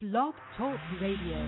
Blog Talk Radio.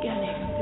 Beginning.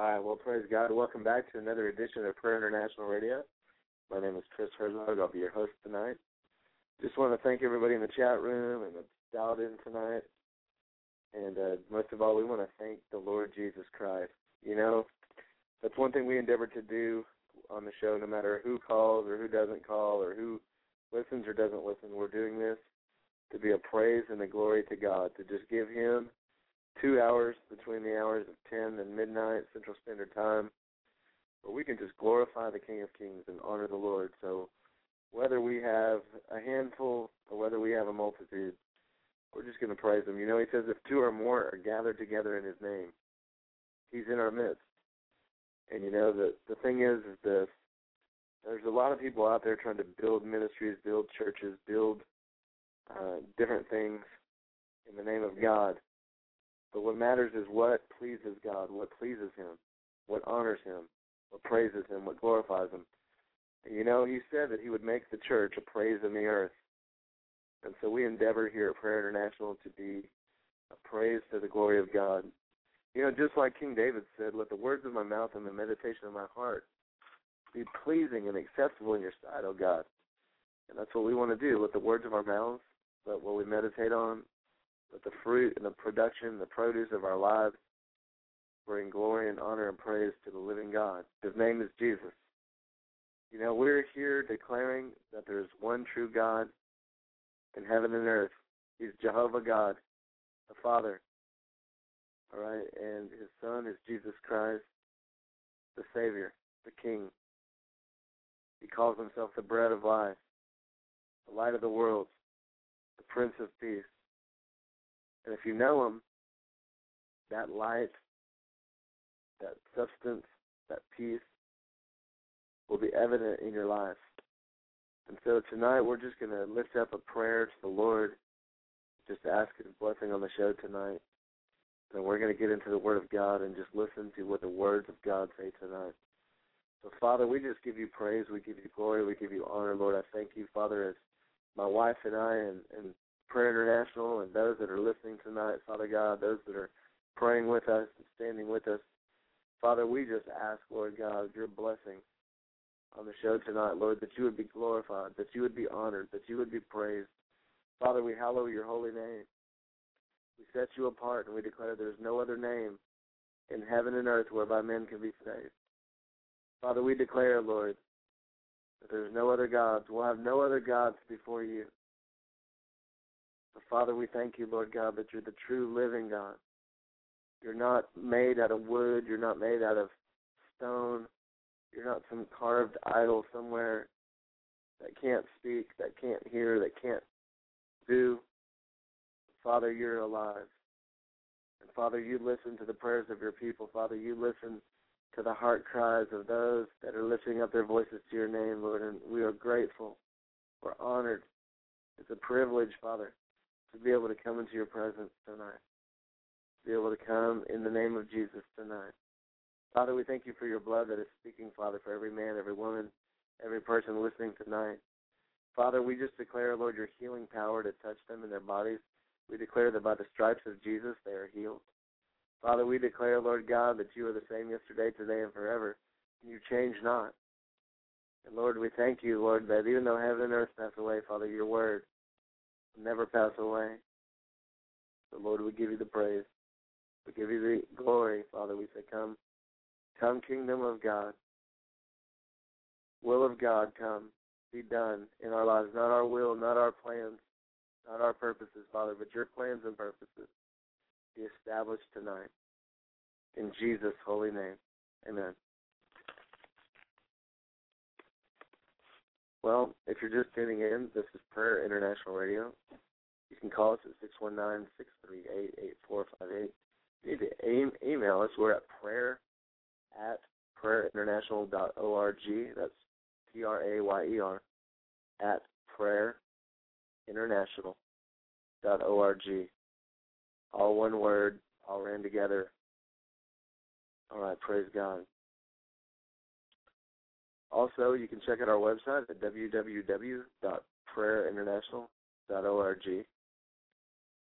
All right, well, praise God. Welcome back to another edition of Prayer International Radio. My name is Chris Herzog. I'll be your host tonight. Just want to thank everybody in the chat room and that's dialed in tonight. And uh, most of all, we want to thank the Lord Jesus Christ. You know, that's one thing we endeavor to do on the show, no matter who calls or who doesn't call or who listens or doesn't listen. We're doing this to be a praise and a glory to God, to just give Him two hours between the hours of 10 and midnight Central Standard Time, where we can just glorify the King of Kings and honor the Lord. So whether we have a handful or whether we have a multitude, we're just going to praise Him. You know, He says, if two or more are gathered together in His name, He's in our midst. And you know, the the thing is, is this: there's a lot of people out there trying to build ministries, build churches, build uh, different things in the name of God. But what matters is what pleases God, what pleases Him, what honors Him, what praises Him, what glorifies Him. You know, He said that He would make the church a praise in the earth. And so we endeavor here at Prayer International to be a praise to the glory of God. You know, just like King David said, let the words of my mouth and the meditation of my heart be pleasing and acceptable in your sight, O God. And that's what we want to do. Let the words of our mouths, let what we meditate on, let the fruit and the production, the produce of our lives bring glory and honor and praise to the living God. His name is Jesus. You know, we're here declaring that there's one true God in heaven and earth. He's Jehovah God, the Father. All right, and his Son is Jesus Christ, the Savior, the King. He calls himself the bread of life, the light of the world, the Prince of Peace. And if you know him, that light, that substance, that peace will be evident in your life. And so tonight we're just going to lift up a prayer to the Lord, just to ask His blessing on the show tonight. And we're going to get into the Word of God and just listen to what the words of God say tonight. So, Father, we just give you praise, we give you glory, we give you honor, Lord. I thank you, Father, as my wife and I and, and Prayer International and those that are listening tonight, Father God, those that are praying with us and standing with us. Father, we just ask, Lord God, your blessing on the show tonight, Lord, that you would be glorified, that you would be honored, that you would be praised. Father, we hallow your holy name. We set you apart and we declare there is no other name in heaven and earth whereby men can be saved. Father, we declare, Lord, that there is no other gods. We'll have no other gods before you. Father, we thank you, Lord God, that you're the true living God. You're not made out of wood. You're not made out of stone. You're not some carved idol somewhere that can't speak, that can't hear, that can't do. Father, you're alive. And Father, you listen to the prayers of your people. Father, you listen to the heart cries of those that are lifting up their voices to your name, Lord. And we are grateful. We're honored. It's a privilege, Father, to be able to come into your presence tonight. To be able to come in the name of Jesus tonight. Father, we thank you for your blood that is speaking, Father, for every man, every woman, every person listening tonight. Father, we just declare, Lord, your healing power to touch them in their bodies. We declare that by the stripes of Jesus they are healed. Father, we declare, Lord God, that you are the same yesterday, today, and forever. And you change not. And Lord, we thank you, Lord, that even though heaven and earth pass away, Father, your word never pass away. The Lord, we give you the praise. We give you the glory, Father. We say, Come, come, kingdom of God. Will of God, come. Be done in our lives. Not our will, not our plans, not our purposes, Father, but your plans and purposes be established tonight. In Jesus' holy name. Amen. Well, if you're just tuning in, this is Prayer International Radio. You can call us at 619 638 8458. You need to aim, email us. We're at prayer at prayerinternational.org. That's P R A Y E R at prayerinternational.org. All one word, all ran together. All right, praise God. Also, you can check out our website at www.prayerinternational.org.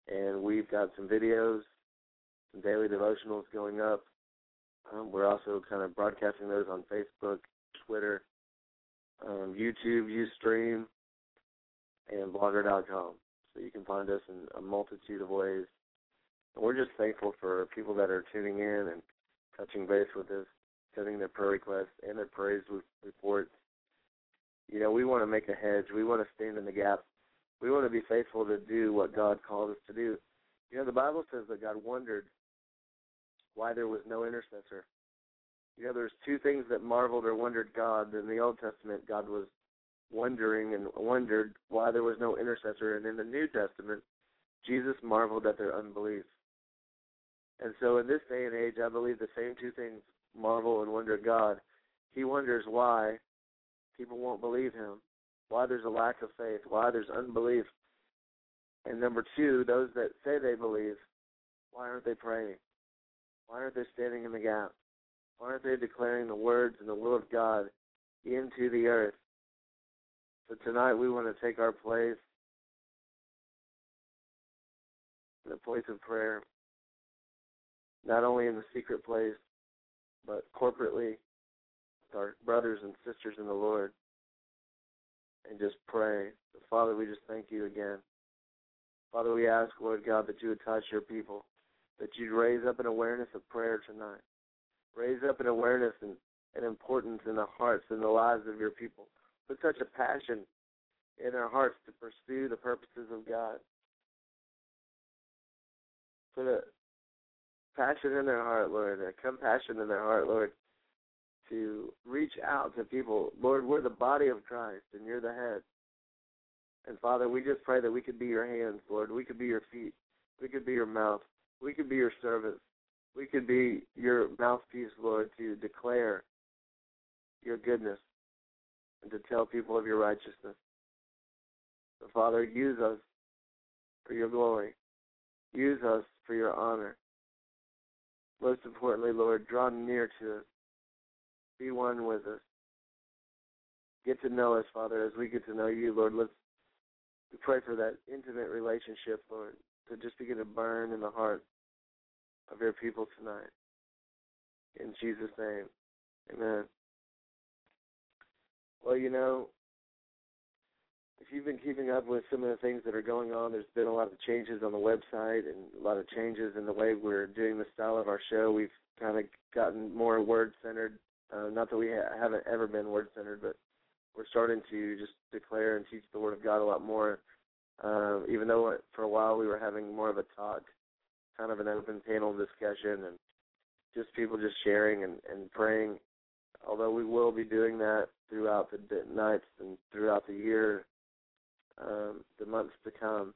And we've got some videos, some daily devotionals going up. Um, we're also kind of broadcasting those on Facebook, Twitter, um, YouTube, Ustream, and Blogger.com. So you can find us in a multitude of ways. And we're just thankful for people that are tuning in and touching base with us, sending their prayer requests and their praise reports. You know, we want to make a hedge. We want to stand in the gap. We want to be faithful to do what God called us to do. You know, the Bible says that God wondered why there was no intercessor. You know, there's two things that marveled or wondered God. In the Old Testament, God was wondering and wondered why there was no intercessor. And in the New Testament, Jesus marveled at their unbelief. And so in this day and age, I believe the same two things marvel and wonder at God. He wonders why people won't believe him, why there's a lack of faith, why there's unbelief. And number two, those that say they believe, why aren't they praying? Why aren't they standing in the gap? Why aren't they declaring the words and the will of God into the earth? So tonight we want to take our place in a place of prayer, not only in the secret place, but corporately with our brothers and sisters in the Lord, and just pray. Father, we just thank you again. Father, we ask, Lord God, that you would touch your people, that you'd raise up an awareness of prayer tonight. Raise up an awareness and, and importance in the hearts and the lives of your people. Put such a passion in our hearts to pursue the purposes of God. Put a passion in their heart, Lord, a compassion in their heart, Lord, to reach out to people. Lord, we're the body of Christ and you're the head. And Father, we just pray that we could be your hands, Lord. We could be your feet. We could be your mouth. We could be your servants. We could be your mouthpiece, Lord, to declare your goodness and to tell people of your righteousness. So, Father, use us for your glory. Use us for your honor. Most importantly, Lord, draw near to us. Be one with us. Get to know us, Father, as we get to know you, Lord. Let's we pray for that intimate relationship, Lord, to just begin to burn in the heart of your people tonight. In Jesus' name. Amen. Well, you know, if you've been keeping up with some of the things that are going on, there's been a lot of changes on the website and a lot of changes in the way we're doing the style of our show. We've kind of gotten more word centered. Uh, not that we ha- haven't ever been word centered, but we're starting to just declare and teach the Word of God a lot more. Uh, even though for a while we were having more of a talk, kind of an open panel discussion, and just people just sharing and, and praying. Although we will be doing that throughout the nights and throughout the year, um, the months to come.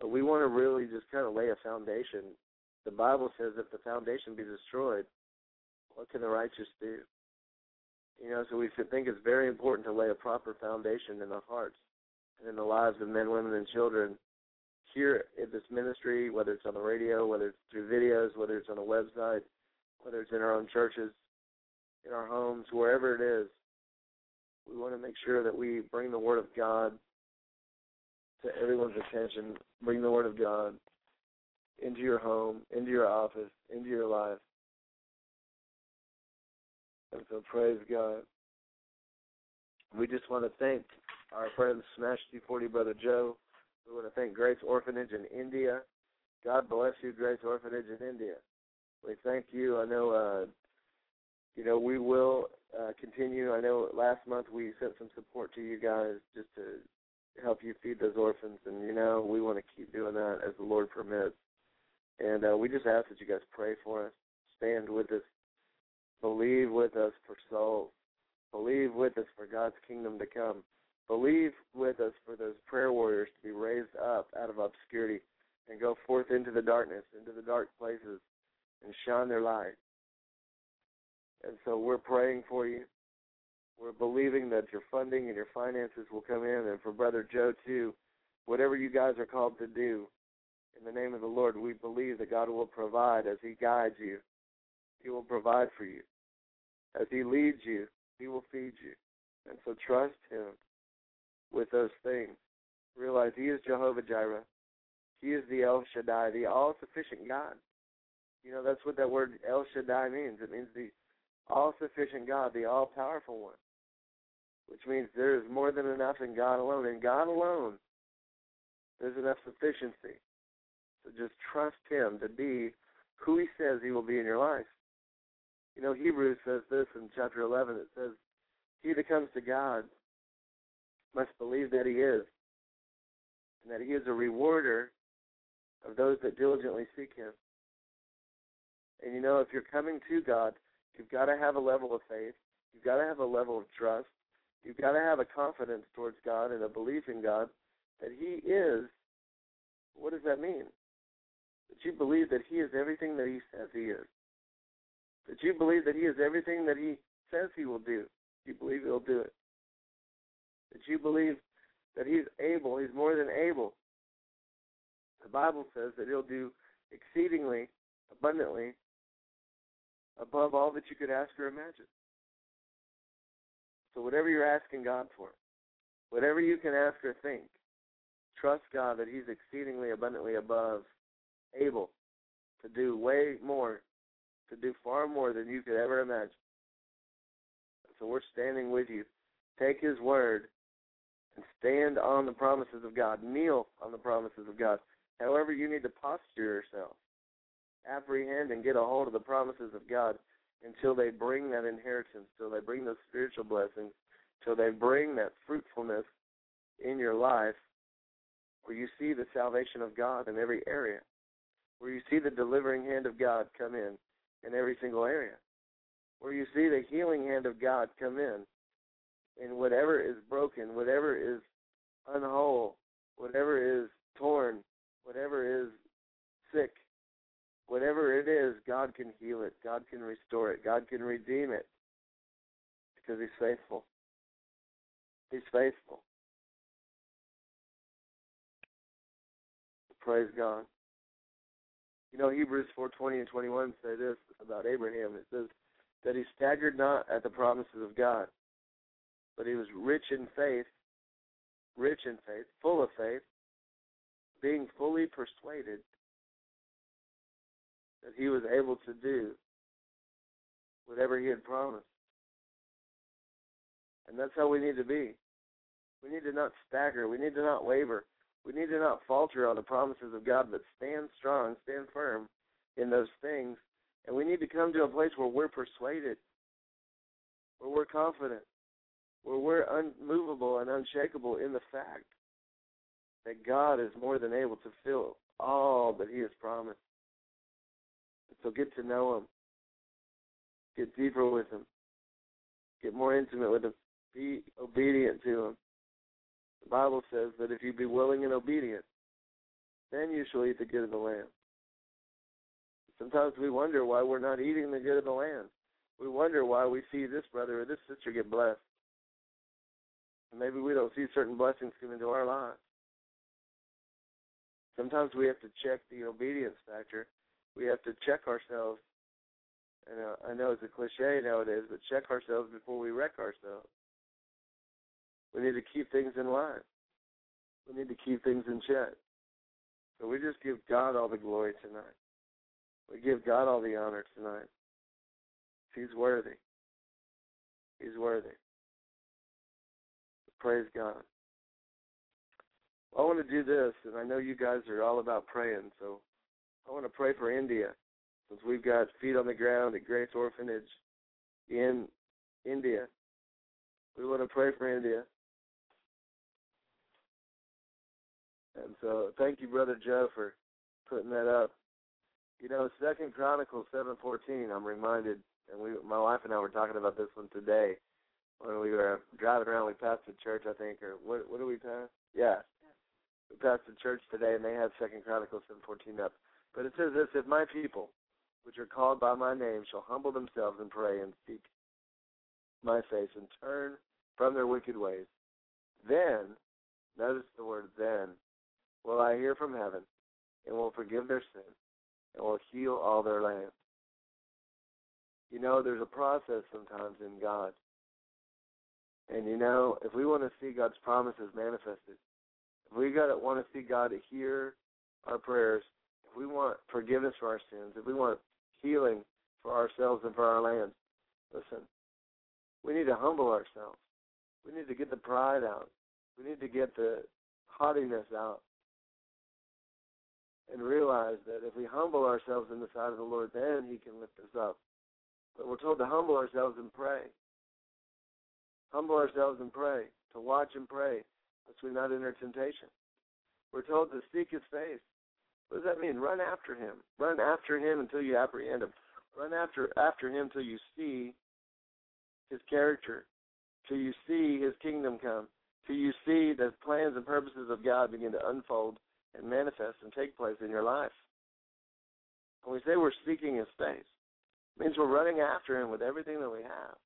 But we want to really just kind of lay a foundation. The Bible says if the foundation be destroyed, what can the righteous do? You know, so we think it's very important to lay a proper foundation in the hearts and in the lives of men, women, and children here in this ministry, whether it's on the radio, whether it's through videos, whether it's on a website, whether it's in our own churches, in our homes, wherever it is. We want to make sure that we bring the Word of God to everyone's attention. Bring the Word of God into your home, into your office, into your life. And so praise God. We just want to thank our friend Smash 240 Brother Joe. We want to thank Grace Orphanage in India. God bless you, Grace Orphanage in India. We thank you. I know, uh, you know, we will uh, continue. I know last month we sent some support to you guys just to help you feed those orphans, and you know we want to keep doing that as the Lord permits. And uh, we just ask that you guys pray for us, stand with us, believe with us for souls, believe with us for God's kingdom to come, believe with us for those prayer warriors to be raised up out of obscurity and go forth into the darkness, into the dark places, and shine their light. And so we're praying for you. We're believing that your funding and your finances will come in, and for Brother Joe too. Whatever you guys are called to do, in the name of the Lord, we believe that God will provide as He guides you. He will provide for you. As He leads you, He will feed you. And so trust Him with those things. Realize He is Jehovah Jireh. He is the El Shaddai, the all sufficient God. You know, that's what that word El Shaddai means. It means the all sufficient God, the all powerful one. Which means there is more than enough in God alone. In God alone, there's enough sufficiency. So just trust Him to be who He says He will be in your life. You know, Hebrews says this in chapter 11. It says, He that comes to God must believe that He is, and that He is a rewarder of those that diligently seek Him. And you know, if you're coming to God, you've got to have a level of faith. You've got to have a level of trust. You've got to have a confidence towards God and a belief in God that He is. What does that mean? That you believe that He is everything that He says He is. That you believe that He is everything that He says He will do. You believe He'll do it. That you believe that He's able, He's more than able. The Bible says that He'll do exceedingly, abundantly, above all that you could ask or imagine. So whatever you're asking God for, whatever you can ask or think, trust God that He's exceedingly abundantly above, able to do way more, to do far more than you could ever imagine. So we're standing with you. Take His word and stand on the promises of God. Kneel on the promises of God. However, you need to posture yourself. Apprehend and get a hold of the promises of God until they bring that inheritance, till they bring those spiritual blessings, till they bring that fruitfulness in your life where you see the salvation of God in every area, where you see the delivering hand of God come in in every single area, where you see the healing hand of God come in in whatever is broken, whatever is unwhole, whatever is torn, whatever is sick, whatever it is, God can heal it. God can restore it. God can redeem it because He's faithful. He's faithful. Praise God. You know, Hebrews 4:20 and 21 say this about Abraham. It says that he staggered not at the promises of God, but he was rich in faith, rich in faith, full of faith, being fully persuaded that he was able to do whatever he had promised. And that's how we need to be. We need to not stagger. We need to not waver. We need to not falter on the promises of God, but stand strong, stand firm in those things. And we need to come to a place where we're persuaded, where we're confident, where we're unmovable and unshakable in the fact that God is more than able to fill all that He has promised. So get to know Him, get deeper with Him, get more intimate with Him, be obedient to Him. The Bible says that if you be willing and obedient, then you shall eat the good of the land. Sometimes we wonder why we're not eating the good of the land. We wonder why we see this brother or this sister get blessed. And maybe we don't see certain blessings come into our lives. Sometimes we have to check the obedience factor. We have to check ourselves. And uh, I know it's a cliche nowadays, but check ourselves before we wreck ourselves. We need to keep things in line. We need to keep things in check. So we just give God all the glory tonight. We give God all the honor tonight. He's worthy. He's worthy. Praise God. I want to do this, and I know you guys are all about praying, so I want to pray for India, since we've got feet on the ground at Grace Orphanage in India. We want to pray for India. And so thank you, Brother Joe, for putting that up. You know, Second Chronicles seven fourteen, I'm reminded and we my wife and I were talking about this one today when we were driving around we passed the church I think or what what did we pass? Yeah. We passed the church today and they have Second Chronicles seven fourteen up. But it says this if my people, which are called by my name, shall humble themselves and pray and seek my face and turn from their wicked ways, then notice the word then will I hear from heaven and will forgive their sin and will heal all their land. You know, there's a process sometimes in God. And you know, if we want to see God's promises manifested, if we got to want to see God hear our prayers, we want forgiveness for our sins, if we want healing for ourselves and for our land, listen, we need to humble ourselves. We need to get the pride out. We need to get the haughtiness out. And realize that if we humble ourselves in the sight of the Lord, then He can lift us up. But we're told to humble ourselves and pray. Humble ourselves and pray, to watch and pray, lest we not enter temptation. We're told to seek his face. What does that mean? Run after him. Run after him until you apprehend him. Run after after him till you see his character, till you see his kingdom come, till you see the plans and purposes of God begin to unfold and manifest and take place in your life. When we say we're seeking his face, it means we're running after him with everything that we have.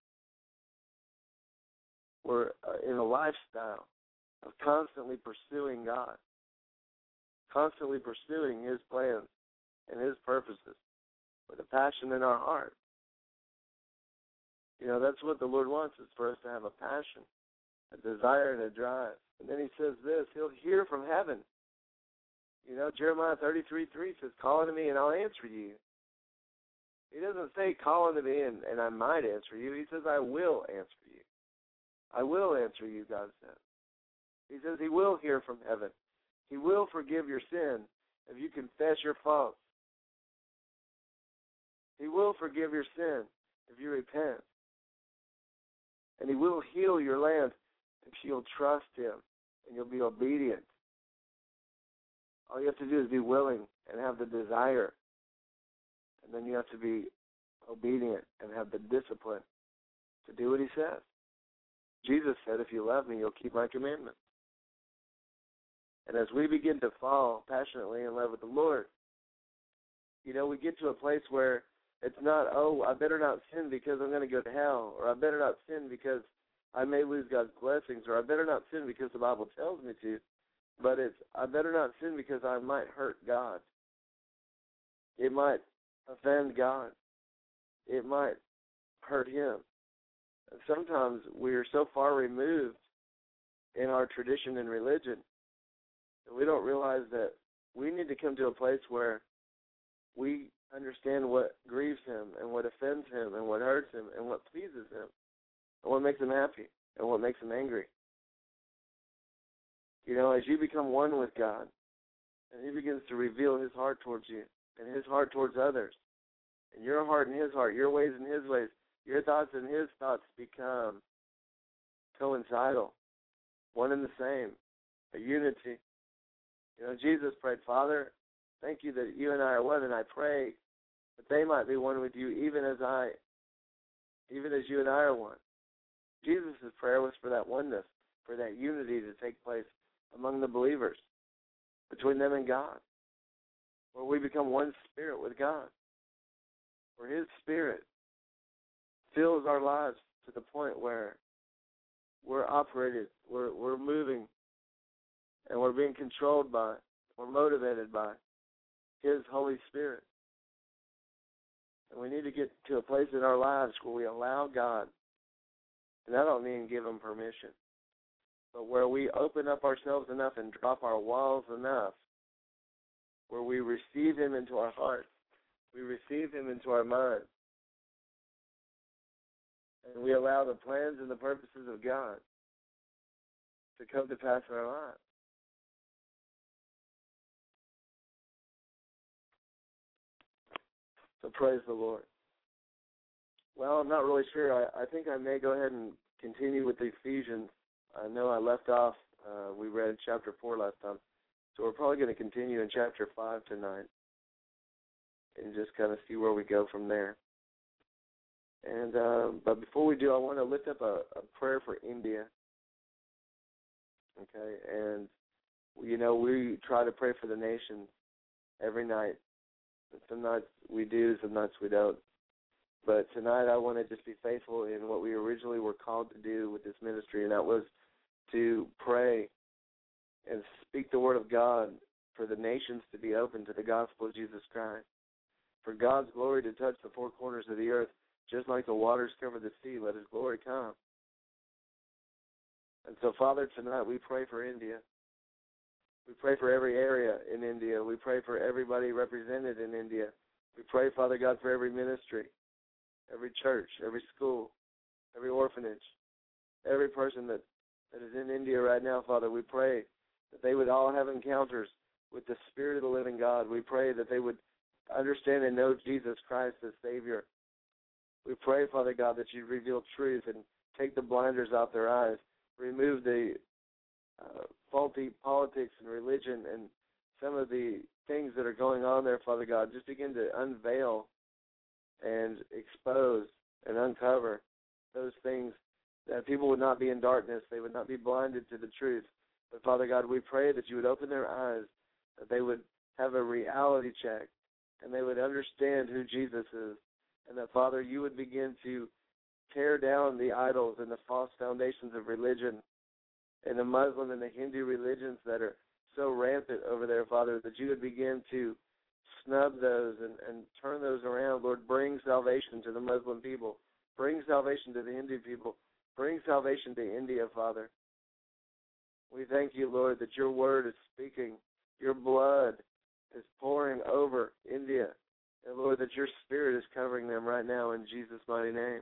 We're uh, in a lifestyle of constantly pursuing God, constantly pursuing His plans and His purposes with a passion in our heart. You know, that's what the Lord wants is for us to have a passion, a desire, and a drive. And then He says this He'll hear from heaven. You know, Jeremiah 33 3 says, Call unto me and I'll answer you. He doesn't say, Call unto me and, and I might answer you. He says, I will answer you. I will answer you, God says. He says He will hear from heaven. He will forgive your sin if you confess your faults. He will forgive your sin if you repent. And He will heal your land if you'll trust Him and you'll be obedient. All you have to do is be willing and have the desire. And then you have to be obedient and have the discipline to do what He says. Jesus said, If you love me, you'll keep my commandments. And as we begin to fall passionately in love with the Lord, you know, we get to a place where it's not, oh, I better not sin because I'm going to go to hell, or I better not sin because I may lose God's blessings, or I better not sin because the Bible tells me to. But it's, I better not sin because I might hurt God. It might offend God. It might hurt Him. Sometimes we are so far removed in our tradition and religion that we don't realize that we need to come to a place where we understand what grieves him and what offends him and what hurts him and what pleases him and what makes him happy and what makes him angry. You know, as you become one with God and he begins to reveal his heart towards you and his heart towards others, and your heart and his heart, your ways and his ways, your thoughts and his thoughts become coincidental, one and the same, a unity. You know, Jesus prayed, Father, thank you that you and I are one, and I pray that they might be one with you, even as I, even as you and I are one. Jesus' prayer was for that oneness, for that unity to take place among the believers, between them and God, where we become one spirit with God, where His Spirit fills our lives to the point where we're operated, we're we're moving, and we're being controlled by, we're motivated by His Holy Spirit. And we need to get to a place in our lives where we allow God, and I don't mean give Him permission, but where we open up ourselves enough and drop our walls enough, where we receive Him into our hearts, we receive Him into our minds, and we allow the plans and the purposes of God to come to pass in our lives. So praise the Lord. Well, I'm not really sure. I, I think I may go ahead and continue with the Ephesians. I know I left off. Uh, we read chapter four last time, so we're probably going to continue in chapter five tonight, and just kind of see where we go from there. And um, but before we do, I want to lift up a, a prayer for India. Okay, and you know we try to pray for the nation every night. Some nights we do, some nights we don't. But tonight I want to just be faithful in what we originally were called to do with this ministry, and that was to pray and speak the word of God for the nations to be open to the gospel of Jesus Christ, for God's glory to touch the four corners of the earth, just like the waters cover the sea. Let His glory come. And so, Father, tonight we pray for India. We pray for every area in India. We pray for everybody represented in India. We pray, Father God, for every ministry, every church, every school, every orphanage, every person that, that is in India right now, Father. We pray that they would all have encounters with the Spirit of the living God. We pray that they would understand and know Jesus Christ as Savior. We pray, Father God, that you reveal truth and take the blinders off their eyes, remove the uh, faulty politics and religion and some of the things that are going on there, Father God. Just begin to unveil and expose and uncover those things that people would not be in darkness, they would not be blinded to the truth. But Father God, we pray that you would open their eyes, that they would have a reality check, and they would understand who Jesus is, and that Father, you would begin to tear down the idols and the false foundations of religion and the Muslim and the Hindu religions that are so rampant over there, Father, that you would begin to snub those and, and turn those around. Lord, bring salvation to the Muslim people. Bring salvation to the Hindu people. Bring salvation to India, Father. We thank you, Lord, that your word is speaking. Your blood is pouring over India. And Lord, that your spirit is covering them right now in Jesus' mighty name.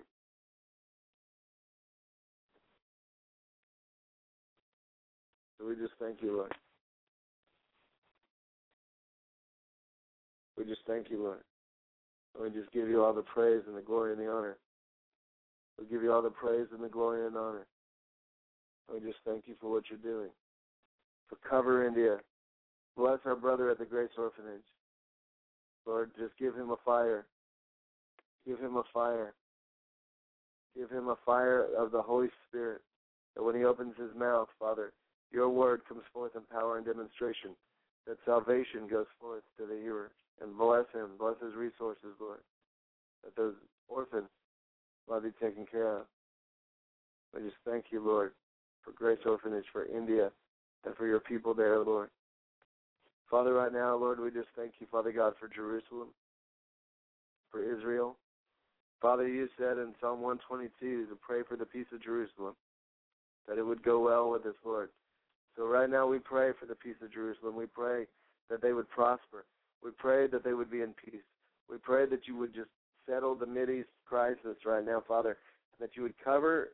We just thank you, Lord. We just thank you, Lord. And we just give you all the praise and the glory and the honor. We give you all the praise and the glory and honor. And we just thank you for what you're doing. For cover India. Bless our brother at the Grace Orphanage. Lord, just give him a fire. Give him a fire. Give him a fire of the Holy Spirit. That when he opens his mouth, Father, your word comes forth in power and demonstration, that salvation goes forth to the hearer. And bless him, bless his resources, Lord, that those orphans might be taken care of. I just thank you, Lord, for Grace Orphanage, for India, and for your people there, Lord. Father, right now, Lord, we just thank you, Father God, for Jerusalem, for Israel. Father, you said in Psalm 122 to pray for the peace of Jerusalem, that it would go well with us, Lord. So right now we pray for the peace of Jerusalem. We pray that they would prosper. We pray that they would be in peace. We pray that you would just settle the Mideast crisis right now, Father, that you would cover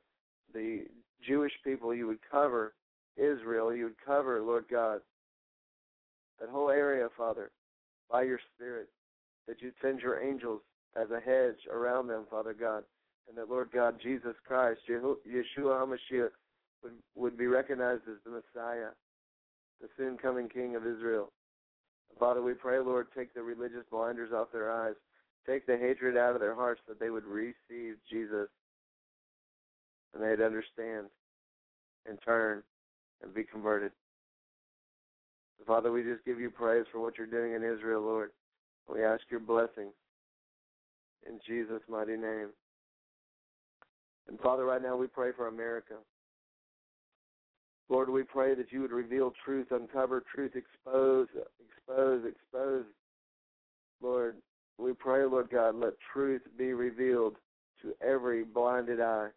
the Jewish people, you would cover Israel, you would cover, Lord God, that whole area, Father, by your Spirit, that you'd send your angels as a hedge around them, Father God, and that, Lord God, Jesus Christ, Yeshua HaMashiach, would, would be recognized as the Messiah, the soon coming King of Israel. Father, we pray, Lord, take the religious blinders off their eyes, take the hatred out of their hearts, that they would receive Jesus and they'd understand and turn and be converted. Father, we just give you praise for what you're doing in Israel, Lord. We ask your blessing in Jesus' mighty name. And Father, right now we pray for America. Lord, we pray that you would reveal truth, uncover truth, expose, expose, expose. Lord, we pray, Lord God, let truth be revealed to every blinded eye.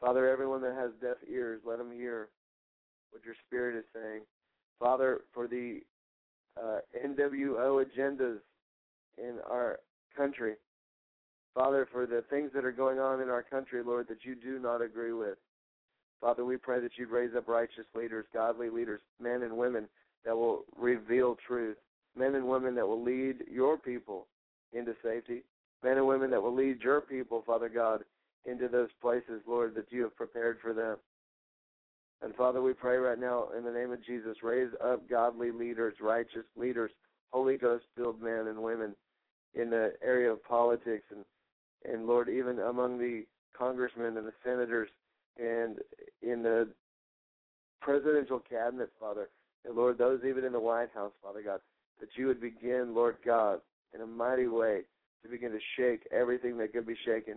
Father, everyone that has deaf ears, let them hear what your Spirit is saying. Father, for the uh, NWO agendas in our country, Father, for the things that are going on in our country, Lord, that you do not agree with. Father, we pray that you'd raise up righteous leaders, godly leaders, men and women that will reveal truth, men and women that will lead your people into safety, men and women that will lead your people, Father God, into those places, Lord, that you have prepared for them. And Father, we pray right now in the name of Jesus, raise up godly leaders, righteous leaders, Holy Ghost filled men and women in the area of politics and and Lord, even among the congressmen and the senators and in the presidential cabinet, Father, and Lord, those even in the White House, Father God, that you would begin, Lord God, in a mighty way to begin to shake everything that could be shaken.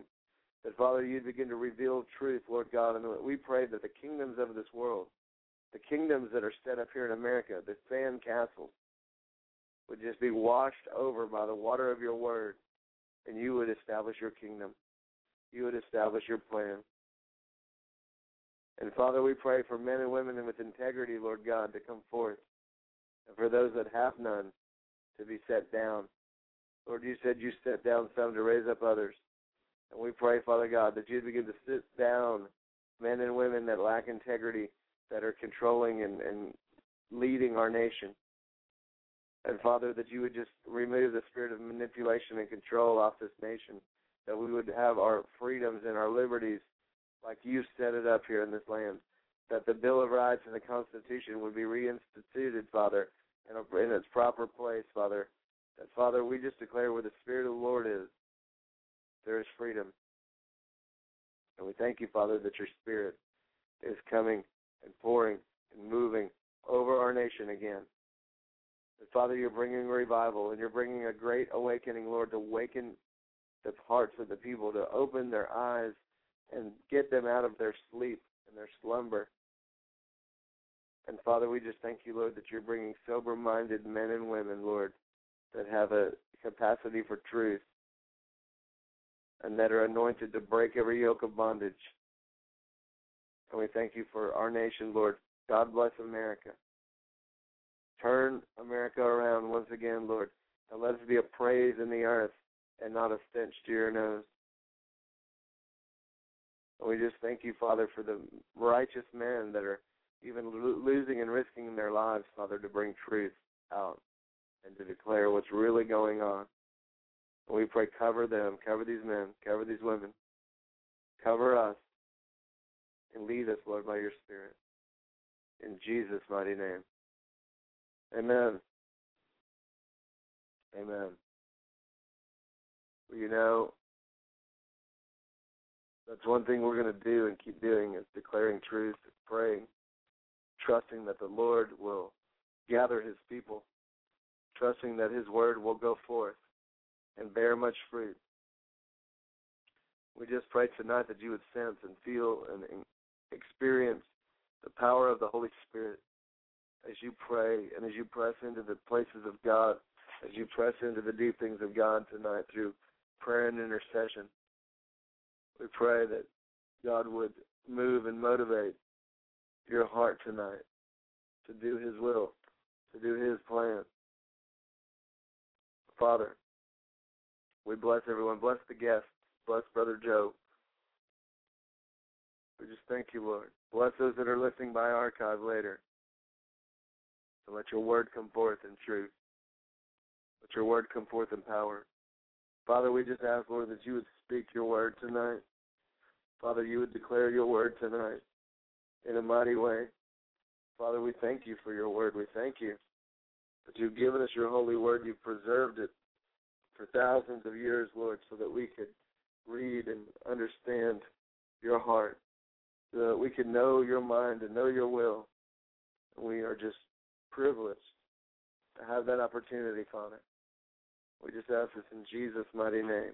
That Father, you'd begin to reveal truth, Lord God, and we pray that the kingdoms of this world, the kingdoms that are set up here in America, the sand castles, would just be washed over by the water of your word, and you would establish your kingdom. You would establish your plan. And Father, we pray for men and women with integrity, Lord God, to come forth. And for those that have none, to be set down. Lord, you said you set down some to raise up others. And we pray, Father God, that you would begin to sit down men and women that lack integrity, that are controlling and, and leading our nation. And Father, that you would just remove the spirit of manipulation and control off this nation, that we would have our freedoms and our liberties like you set it up here in this land, that the Bill of Rights and the Constitution would be reinstituted, Father, in, a, in its proper place, Father. That, Father, we just declare where the Spirit of the Lord is, there is freedom. And we thank you, Father, that your Spirit is coming and pouring and moving over our nation again. That, Father, you're bringing revival and you're bringing a great awakening, Lord, to awaken the hearts of the people, to open their eyes and get them out of their sleep and their slumber. And Father, we just thank you, Lord, that you're bringing sober minded men and women, Lord, that have a capacity for truth and that are anointed to break every yoke of bondage. And we thank you for our nation, Lord. God bless America. Turn America around once again, Lord, and let us be a praise in the earth and not a stench to your nose. And we just thank you, Father, for the righteous men that are even lo- losing and risking their lives, Father, to bring truth out and to declare what's really going on. And we pray, cover them, cover these men, cover these women, cover us, and lead us, Lord, by your Spirit. In Jesus' mighty name. Amen. Amen. You know, that's one thing we're going to do and keep doing is declaring truth, praying trusting that the Lord will gather his people, trusting that his word will go forth and bear much fruit. We just pray tonight that you would sense and feel and experience the power of the Holy Spirit as you pray and as you press into the places of God, as you press into the deep things of God tonight through prayer and intercession. We pray that God would move and motivate your heart tonight to do His will, to do His plan. Father, we bless everyone. Bless the guests. Bless Brother Joe. We just thank you, Lord. Bless those that are listening by archive later. And let your word come forth in truth. Let your word come forth in power. Father, we just ask, Lord, that you would speak your word tonight. Father, you would declare your word tonight in a mighty way. Father, we thank you for your word. We thank you that you've given us your holy word. You've preserved it for thousands of years, Lord, so that we could read and understand your heart, so that we could know your mind and know your will. We are just privileged to have that opportunity, Father. We just ask this in Jesus' mighty name.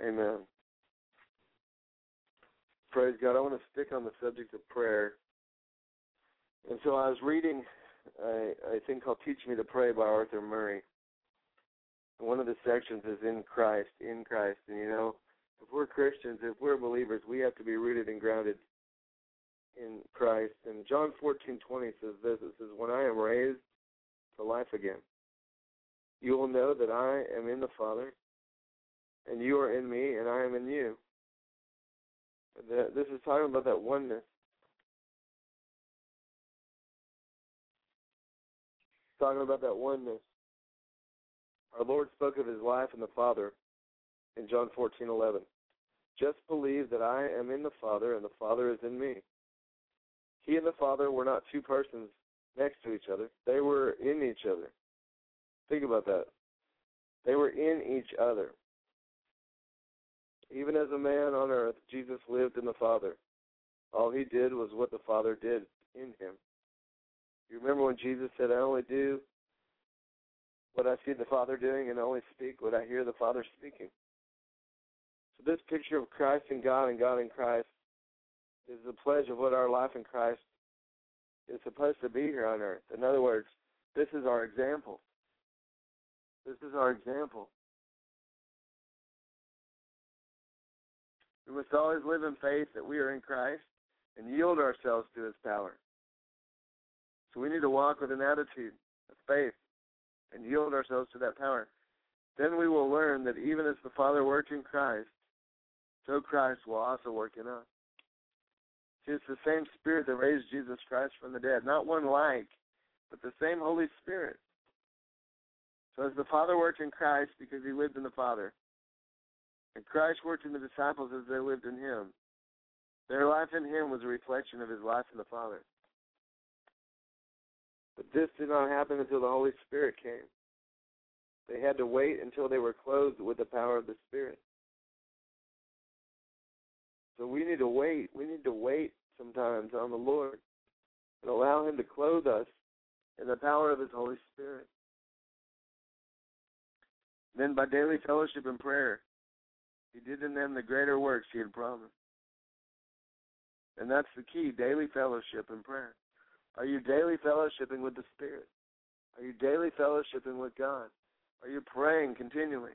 Amen. Praise God. I want to stick on the subject of prayer. And so I was reading a thing called Teach Me to Pray by Arthur Murray. One of the sections is in Christ, in Christ. And you know, if we're Christians, if we're believers, we have to be rooted and grounded in Christ. And John fourteen twenty says this it says, When I am raised to life again, you will know that I am in the Father, and you are in me, and I am in you. This is talking about that oneness. Talking about that oneness. Our Lord spoke of his life and the Father in John fourteen eleven. Just believe that I am in the Father and the Father is in me. He and the Father were not two persons next to each other. They were in each other. Think about that. They were in each other. Even as a man on earth, Jesus lived in the Father. All he did was what the Father did in him. You remember when Jesus said, I only do what I see the Father doing and I only speak what I hear the Father speaking. So this picture of Christ and God and God in Christ is the pledge of what our life in Christ is supposed to be here on earth. In other words, this is our example. This is our example. We must always live in faith that we are in Christ and yield ourselves to his power. So we need to walk with an attitude of faith and yield ourselves to that power. Then we will learn that even as the Father worked in Christ, so Christ will also work in us. See, it's the same Spirit that raised Jesus Christ from the dead, not one like, but the same Holy Spirit. So as the Father worked in Christ because he lived in the Father, and Christ worked in the disciples as they lived in him, their life in him was a reflection of his life in the Father. But this did not happen until the Holy Spirit came. They had to wait until they were clothed with the power of the Spirit. So we need to wait. We need to wait sometimes on the Lord and allow Him to clothe us in the power of His Holy Spirit. Then by daily fellowship and prayer, He did in them the greater works He had promised. And that's the key daily fellowship and prayer. Are you daily fellowshipping with the Spirit? Are you daily fellowshipping with God? Are you praying continually?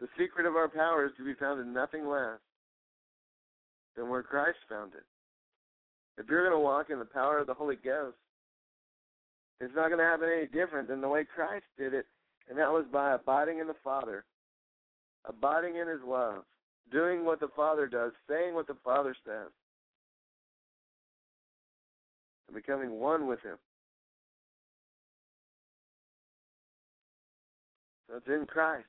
The secret of our power is to be found in nothing less than where Christ found it. If you're going to walk in the power of the Holy Ghost, it's not going to happen any different than the way Christ did it, and that was by abiding in the Father, abiding in His love, doing what the Father does, saying what the Father says, and becoming one with Him. So it's in Christ.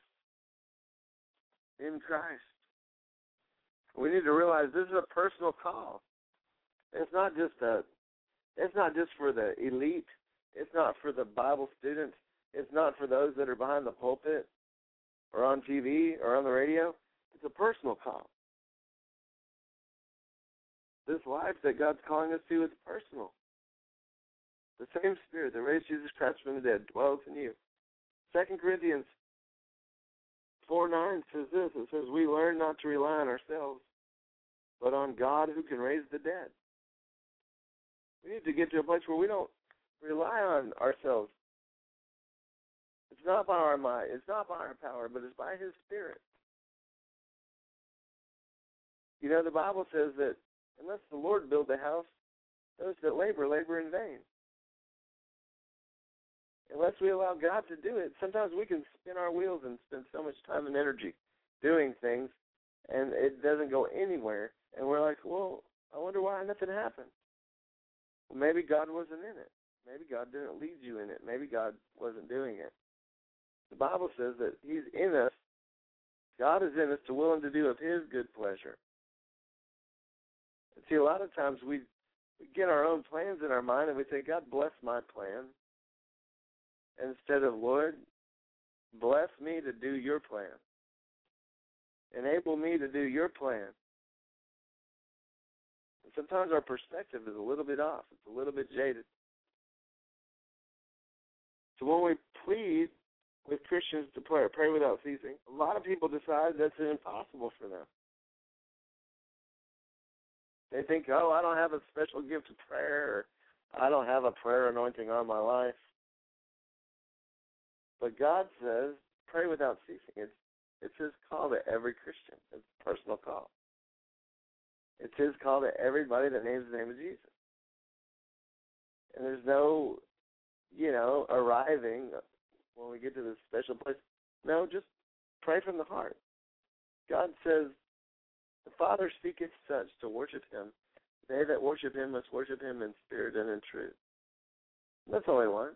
In Christ. We need to realize this is a personal call. It's not just a it's not just for the elite. It's not for the Bible students. It's not for those that are behind the pulpit or on TV or on the radio. It's a personal call. this life that God's calling us to is personal. The same Spirit that raised Jesus Christ from the dead dwells in you. Second Corinthians four nine says this. It says, "We learn not to rely on ourselves, but on God who can raise the dead." We need to get to a place where we don't rely on ourselves. It's not by our might, it's not by our power, but it's by His Spirit. You know, the Bible says that unless the Lord build the house, those that labor labor in vain. Unless we allow God to do it, sometimes we can spin our wheels and spend so much time and energy doing things, and it doesn't go anywhere. And we're like, well, I wonder why nothing happened. Well, maybe God wasn't in it. Maybe God didn't lead you in it. Maybe God wasn't doing it. The Bible says that He's in us. God is in us to willing to do of His good pleasure. See, a lot of times we, we get our own plans in our mind and we say, God bless my plan. Instead of, Lord, bless me to do your plan. Enable me to do your plan. And sometimes our perspective is a little bit off. It's a little bit jaded. So when we plead with Christians to pray, pray without ceasing, a lot of people decide that's impossible for them. They think, oh, I don't have a special gift of prayer, I don't have a prayer anointing on my life. But God says, pray without ceasing. It's it's His call to every Christian. It's a personal call. It's His call to everybody that names the name of Jesus. And there's no, you know, arriving when we get to this special place. No, just pray from the heart. God says, the Father seeketh such to worship Him. They that worship Him must worship Him in spirit and in truth. That's all I want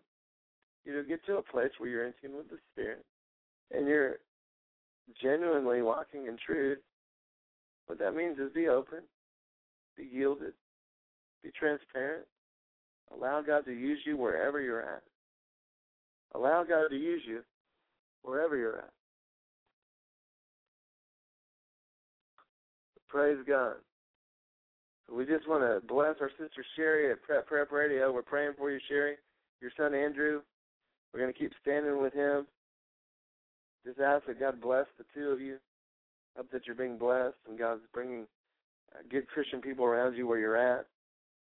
you to get to a place where you're in tune with the Spirit and you're genuinely walking in truth. What that means is be open, be yielded, be transparent, allow God to use you wherever you're at. Allow God to use you wherever you're at. Praise God. We just want to bless our sister Sherry at Prep Prep Radio. We're praying for you, Sherry. Your son Andrew, we're going to keep standing with him. Just ask that God bless the two of you. Hope that you're being blessed and God's bringing uh, good Christian people around you where you're at.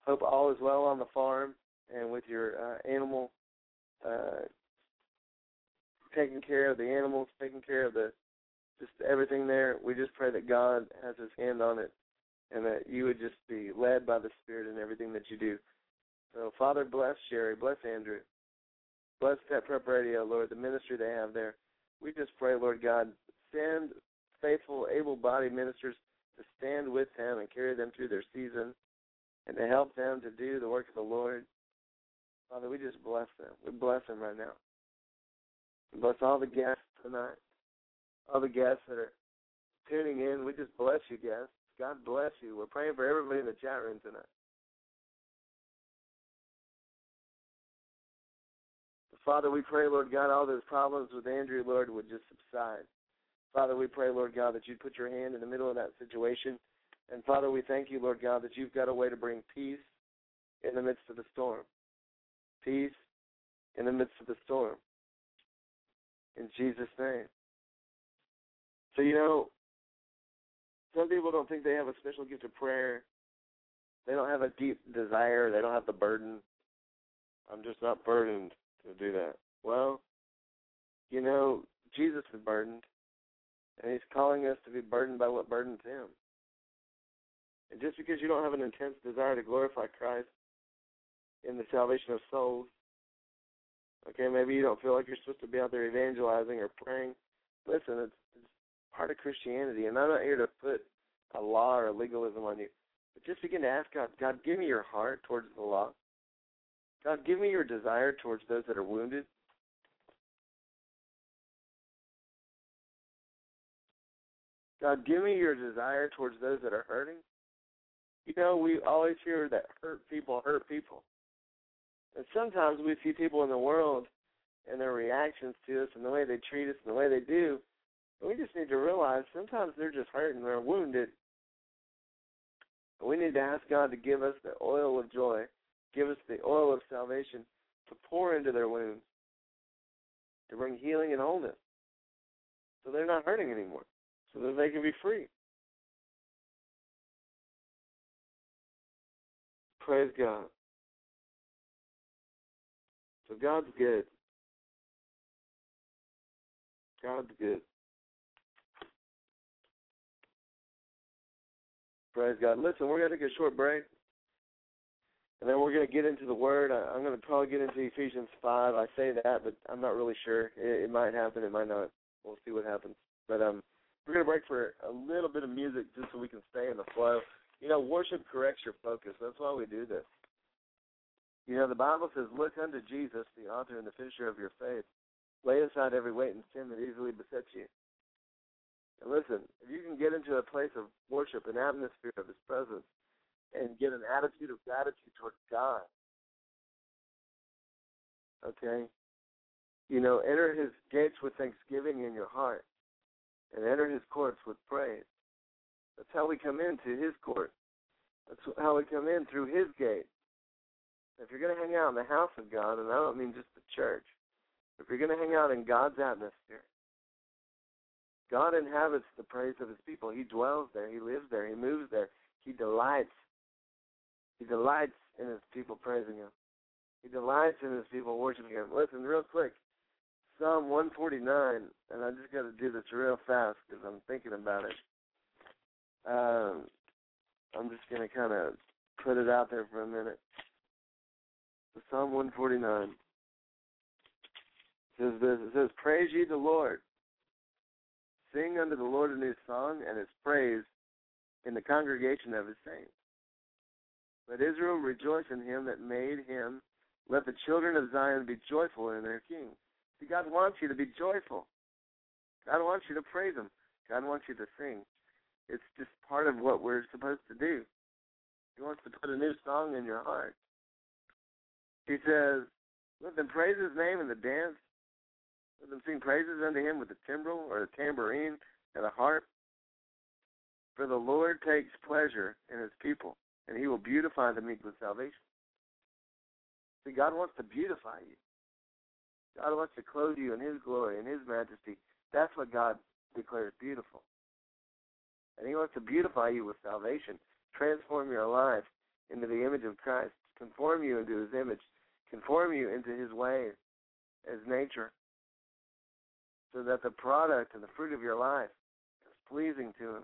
Hope all is well on the farm and with your uh, animal, uh, taking care of the animals, taking care of the just everything there. We just pray that God has His hand on it, and that you would just be led by the Spirit in everything that you do. So, Father, bless Sherry, bless Andrew, Bless that prep radio, Lord, the ministry they have there. We just pray, Lord God, send faithful, able bodied ministers to stand with them and carry them through their season and to help them to do the work of the Lord. Father, we just bless them. We bless them right now. Bless all the guests tonight, all the guests that are tuning in. We just bless you, guests. God bless you. We're praying for everybody in the chat room tonight. Father, we pray, Lord God, all those problems with Andrew, Lord, would just subside. Father, we pray, Lord God, that you'd put your hand in the middle of that situation. And Father, we thank you, Lord God, that you've got a way to bring peace in the midst of the storm. Peace in the midst of the storm. In Jesus' name. So, you know, some people don't think they have a special gift of prayer. They don't have a deep desire. They don't have the burden. I'm just not burdened to do that? Well, you know, Jesus is burdened, and He's calling us to be burdened by what burdens Him. And just because you don't have an intense desire to glorify Christ in the salvation of souls, okay, maybe you don't feel like you're supposed to be out there evangelizing or praying. Listen, it's, it's part of Christianity, and I'm not here to put a law or a legalism on you. But just begin to ask God, God, give me your heart towards the law. God, give me your desire towards those that are wounded. God, give me your desire towards those that are hurting. You know, we always hear that hurt people hurt people. And sometimes we see people in the world and their reactions to us and the way they treat us and the way they do. And we just need to realize sometimes they're just hurt and they're wounded. And we need to ask God to give us the oil of joy, give us the oil of salvation to pour into their wounds, to bring healing and wholeness. So they're not hurting anymore, so that they can be free. Praise God. So God's good. God's good. Praise God. Listen, we're going to take a short break. And then we're going to get into the Word. I, I'm going to probably get into Ephesians 5. I say that, but I'm not really sure. It, it might happen. It might not. We'll see what happens. But um, we're going to break for a little bit of music just so we can stay in the flow. You know, worship corrects your focus. That's why we do this. You know, the Bible says, Look unto Jesus, the author and the finisher of your faith. Lay aside every weight and sin that easily besets you. And listen, if you can get into a place of worship, an atmosphere of His presence, and get an attitude of gratitude towards God, okay, you know, enter His gates with thanksgiving in your heart, and enter His courts with praise. That's how we come into His court. That's how we come in through His gate. If you're going to hang out in the house of God, and I don't mean just the church, if you're going to hang out in God's atmosphere, God inhabits the praise of his people. He dwells there. He lives there. He moves there. He delights. He delights in his people praising him. He delights in his people worshiping him. Listen, real quick. Psalm 149, and I just got to do this real fast because I'm thinking about it. Um, I'm just going to kind of put it out there for a minute. Psalm 149 says this. It says, Praise ye the Lord. Sing unto the Lord a new song and his praise in the congregation of his saints. Let Israel rejoice in him that made him. Let the children of Zion be joyful in their king. See, God wants you to be joyful. God wants you to praise him. God wants you to sing. It's just part of what we're supposed to do. He wants to put a new song in your heart. He says, Let them praise his name in the dance. Let them sing praises unto him with the timbrel or the tambourine and the harp. For the Lord takes pleasure in his people, and he will beautify the meek with salvation. See, God wants to beautify you. God wants to clothe you in his glory and his majesty. That's what God declares beautiful. And he wants to beautify you with salvation, transform your life into the image of Christ, conform you into his image, conform you into his ways, his nature, so that the product and the fruit of your life is pleasing to him.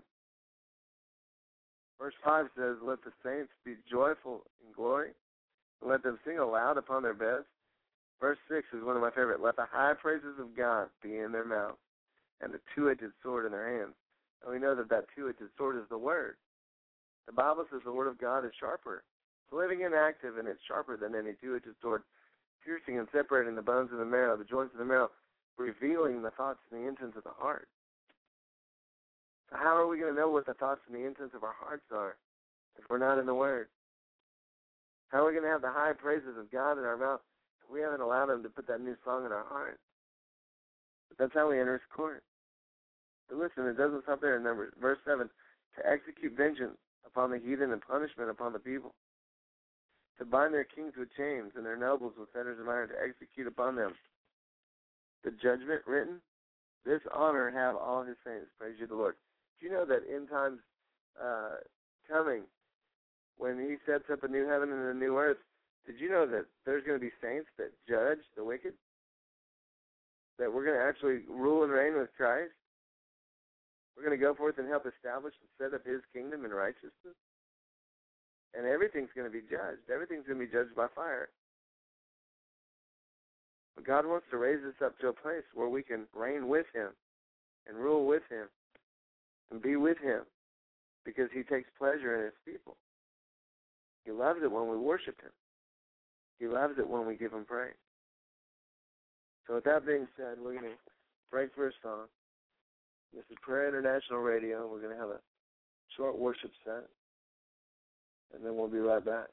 Verse 5 says, Let the saints be joyful in glory, and let them sing aloud upon their beds. Verse 6 is one of my favorite. Let the high praises of God be in their mouth, and the two edged sword in their hands. And we know that that two edged sword is the Word. The Bible says the Word of God is sharper. It's living and active, and it's sharper than any two edged sword, piercing and separating the bones of the marrow, the joints of the marrow, revealing the thoughts and the intents of the heart. So how are we going to know what the thoughts and the intents of our hearts are if we're not in the Word? How are we going to have the high praises of God in our mouth if we haven't allowed Him to put that new song in our heart? But that's how we enter His court. Listen, it doesn't stop there in Numbers. Verse 7 to execute vengeance upon the heathen and punishment upon the people, to bind their kings with chains and their nobles with fetters of iron, to execute upon them the judgment written. This honor have all his saints. Praise you, the Lord. Do you know that in times uh, coming, when he sets up a new heaven and a new earth, did you know that there's going to be saints that judge the wicked? That we're going to actually rule and reign with Christ? We're going to go forth and help establish and set up his kingdom in righteousness? And everything's going to be judged. Everything's going to be judged by fire. But God wants to raise us up to a place where we can reign with Him and rule with Him and be with Him because He takes pleasure in His people. He loves it when we worship Him, He loves it when we give Him praise. So, with that being said, we're going to break for a song. This is Prayer International Radio. We're going to have a short worship set, and then we'll be right back.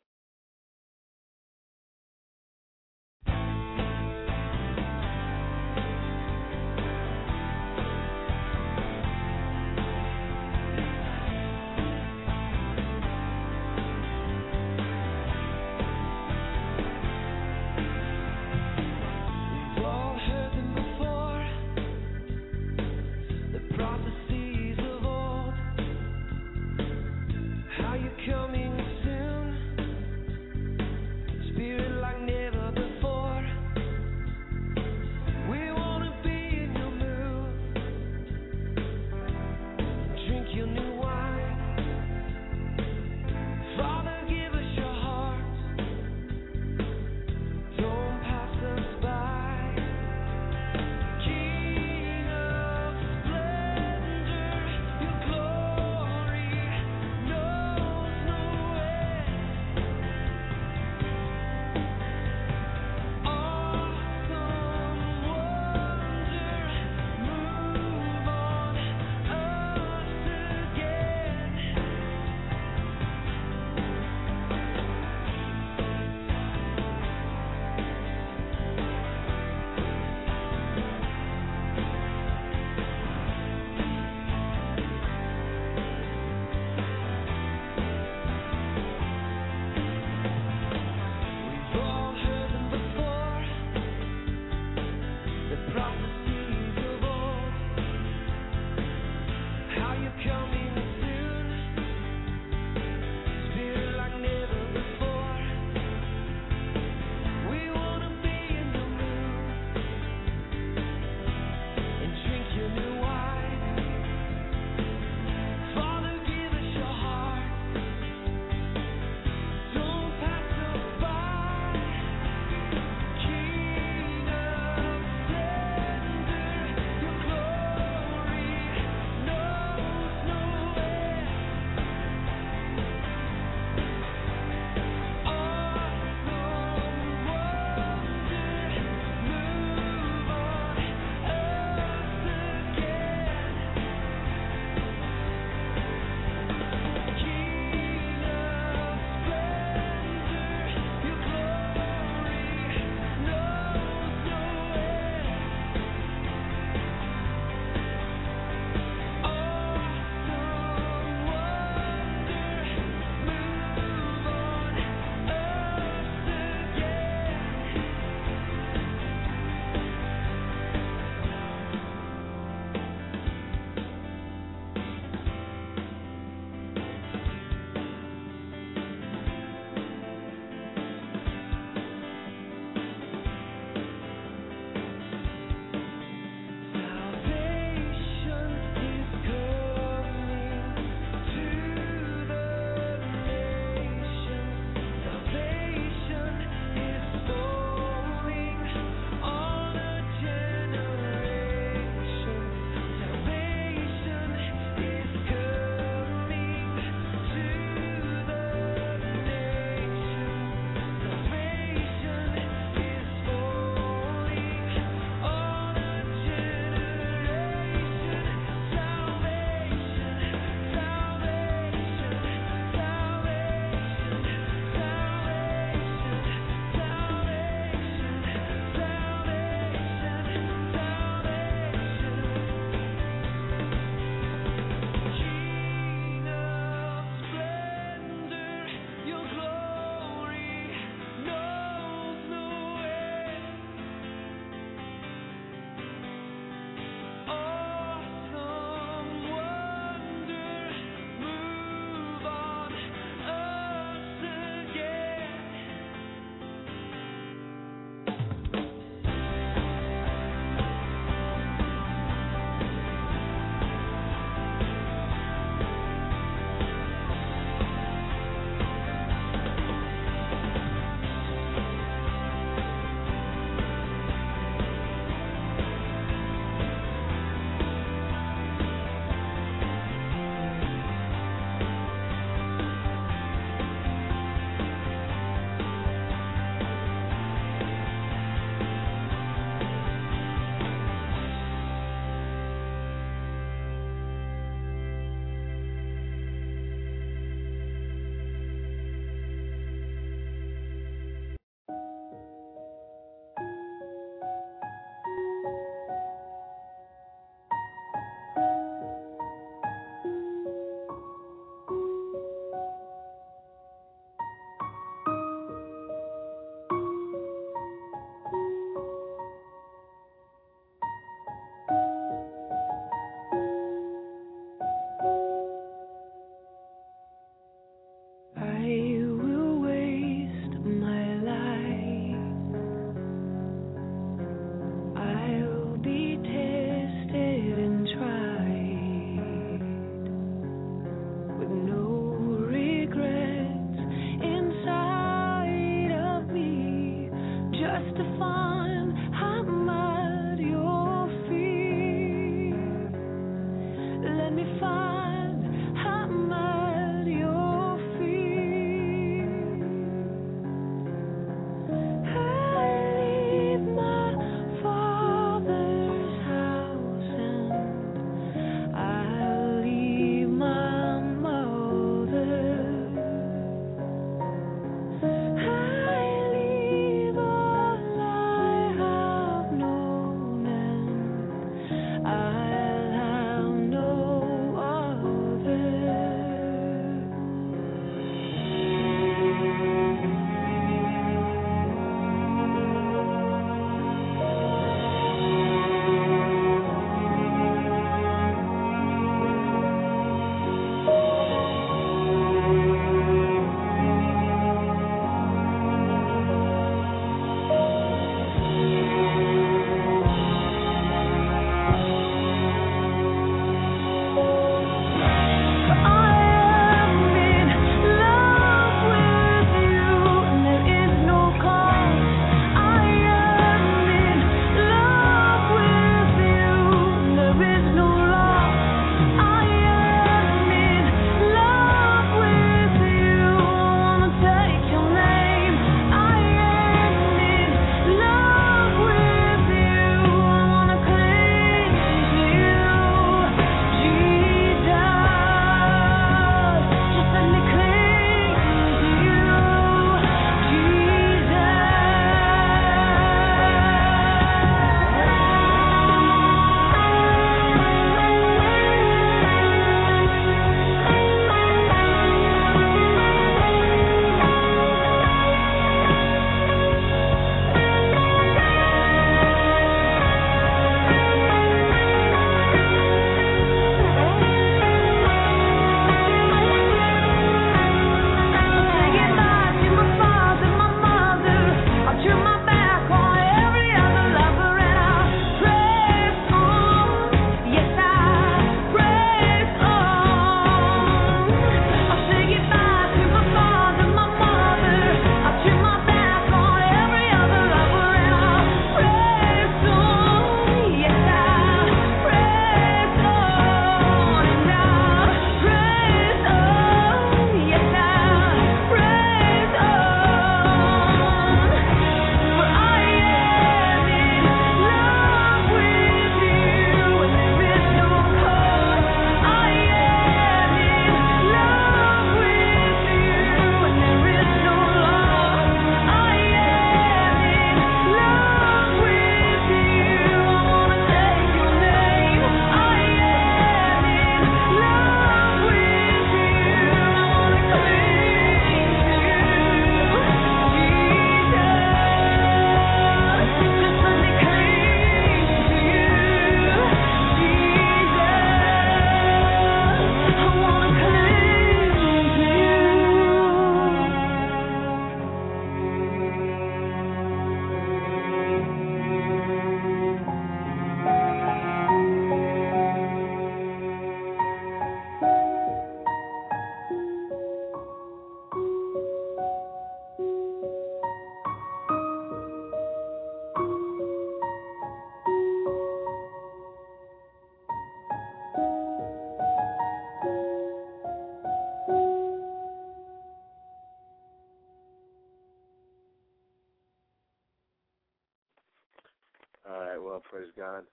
Praise God.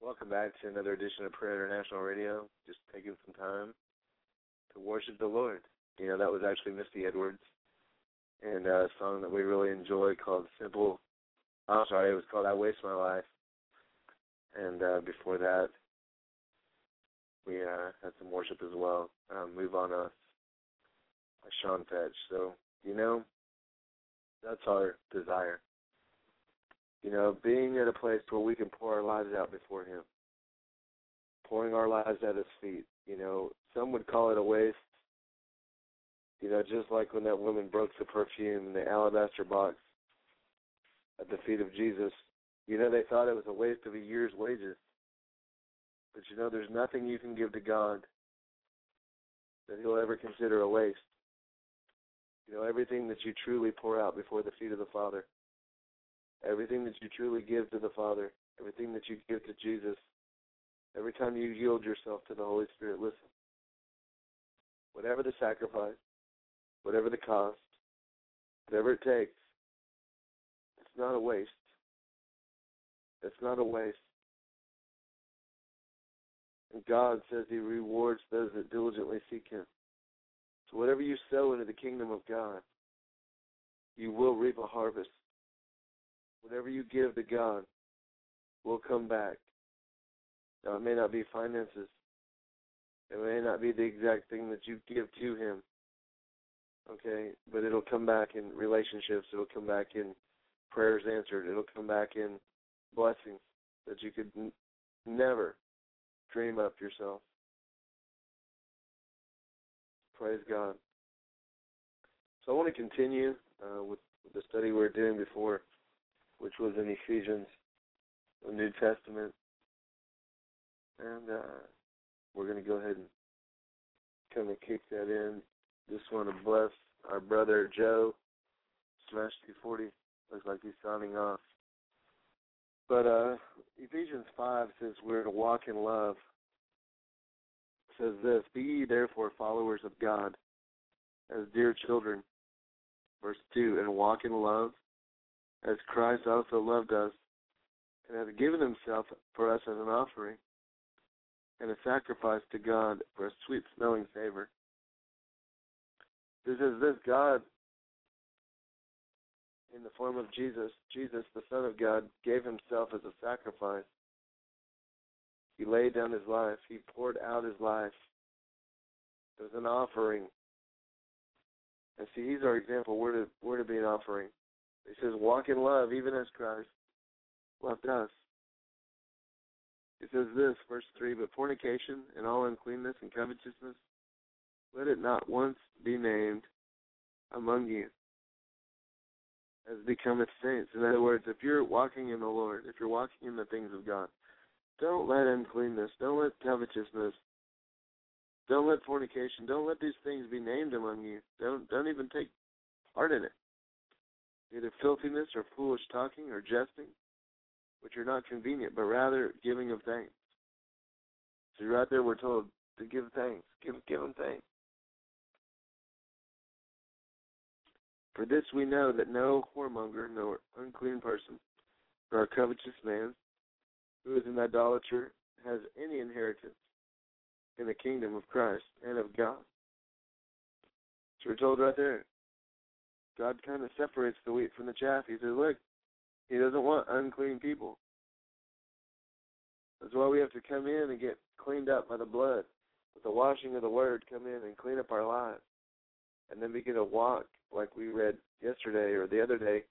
Welcome back to another edition of Prayer International Radio. Just taking some time to worship the Lord. You know, that was actually Misty Edwards and a song that we really enjoy called Simple. I'm sorry, it was called I Waste My Life. And uh, before that, we uh, had some worship as well. Um, Move on Us by Sean Feucht. So, you know, that's our desire. You know, being at a place where we can pour our lives out before Him, pouring our lives at His feet. You know, some would call it a waste. You know, just like when that woman broke the perfume in the alabaster box at the feet of Jesus, you know, they thought it was a waste of a year's wages. But you know, there's nothing you can give to God that He'll ever consider a waste. You know, everything that you truly pour out before the feet of the Father, everything that you truly give to the Father, everything that you give to Jesus, every time you yield yourself to the Holy Spirit, listen. Whatever the sacrifice, whatever the cost, whatever it takes, it's not a waste. It's not a waste. And God says He rewards those that diligently seek Him. So whatever you sow into the kingdom of God, you will reap a harvest. Whatever you give to God will come back. Now, it may not be finances. It may not be the exact thing that you give to Him. Okay? But it'll come back in relationships. It'll come back in prayers answered. It'll come back in blessings that you could n- never dream up yourself. Praise God. So I want to continue uh, with, the study we were doing before, which was in Ephesians, the New Testament. And uh, we're going to go ahead and kind of kick that in. Just want to bless our brother Joe, Smash 240. Looks like he's signing off. But uh, Ephesians 5 says we're to walk in love. It says this Be ye therefore followers of God as dear children. Verse 2 And walk in love as Christ also loved us and hath given himself for us as an offering and a sacrifice to God for a sweet smelling savor. This is this God in the form of Jesus, Jesus, the Son of God, gave himself as a sacrifice. He laid down his life. He poured out his life. It was an offering. And see, he's our example. We're to, we're to be an offering. He says, walk in love, even as Christ loved us. He says this, verse 3 But fornication and all uncleanness and covetousness, let it not once be named among you as becometh saints. In other words, if you're walking in the Lord, if you're walking in the things of God, don't let uncleanness, don't let covetousness, don't let fornication, don't let these things be named among you. Don't don't even take part in it. Either filthiness or foolish talking or jesting, which are not convenient, but rather giving of thanks. So right there we're told to give thanks. Give give them thanks. For this we know that no whoremonger, nor unclean person, nor a covetous man, who is an idolater, has any inheritance in the kingdom of Christ and of God. So we're told right there. God kind of separates the wheat from the chaff. He says, look, he doesn't want unclean people. That's why we have to come in and get cleaned up by the blood. With the washing of the word, come in and clean up our lives. And then begin to walk, like we read yesterday or the other day,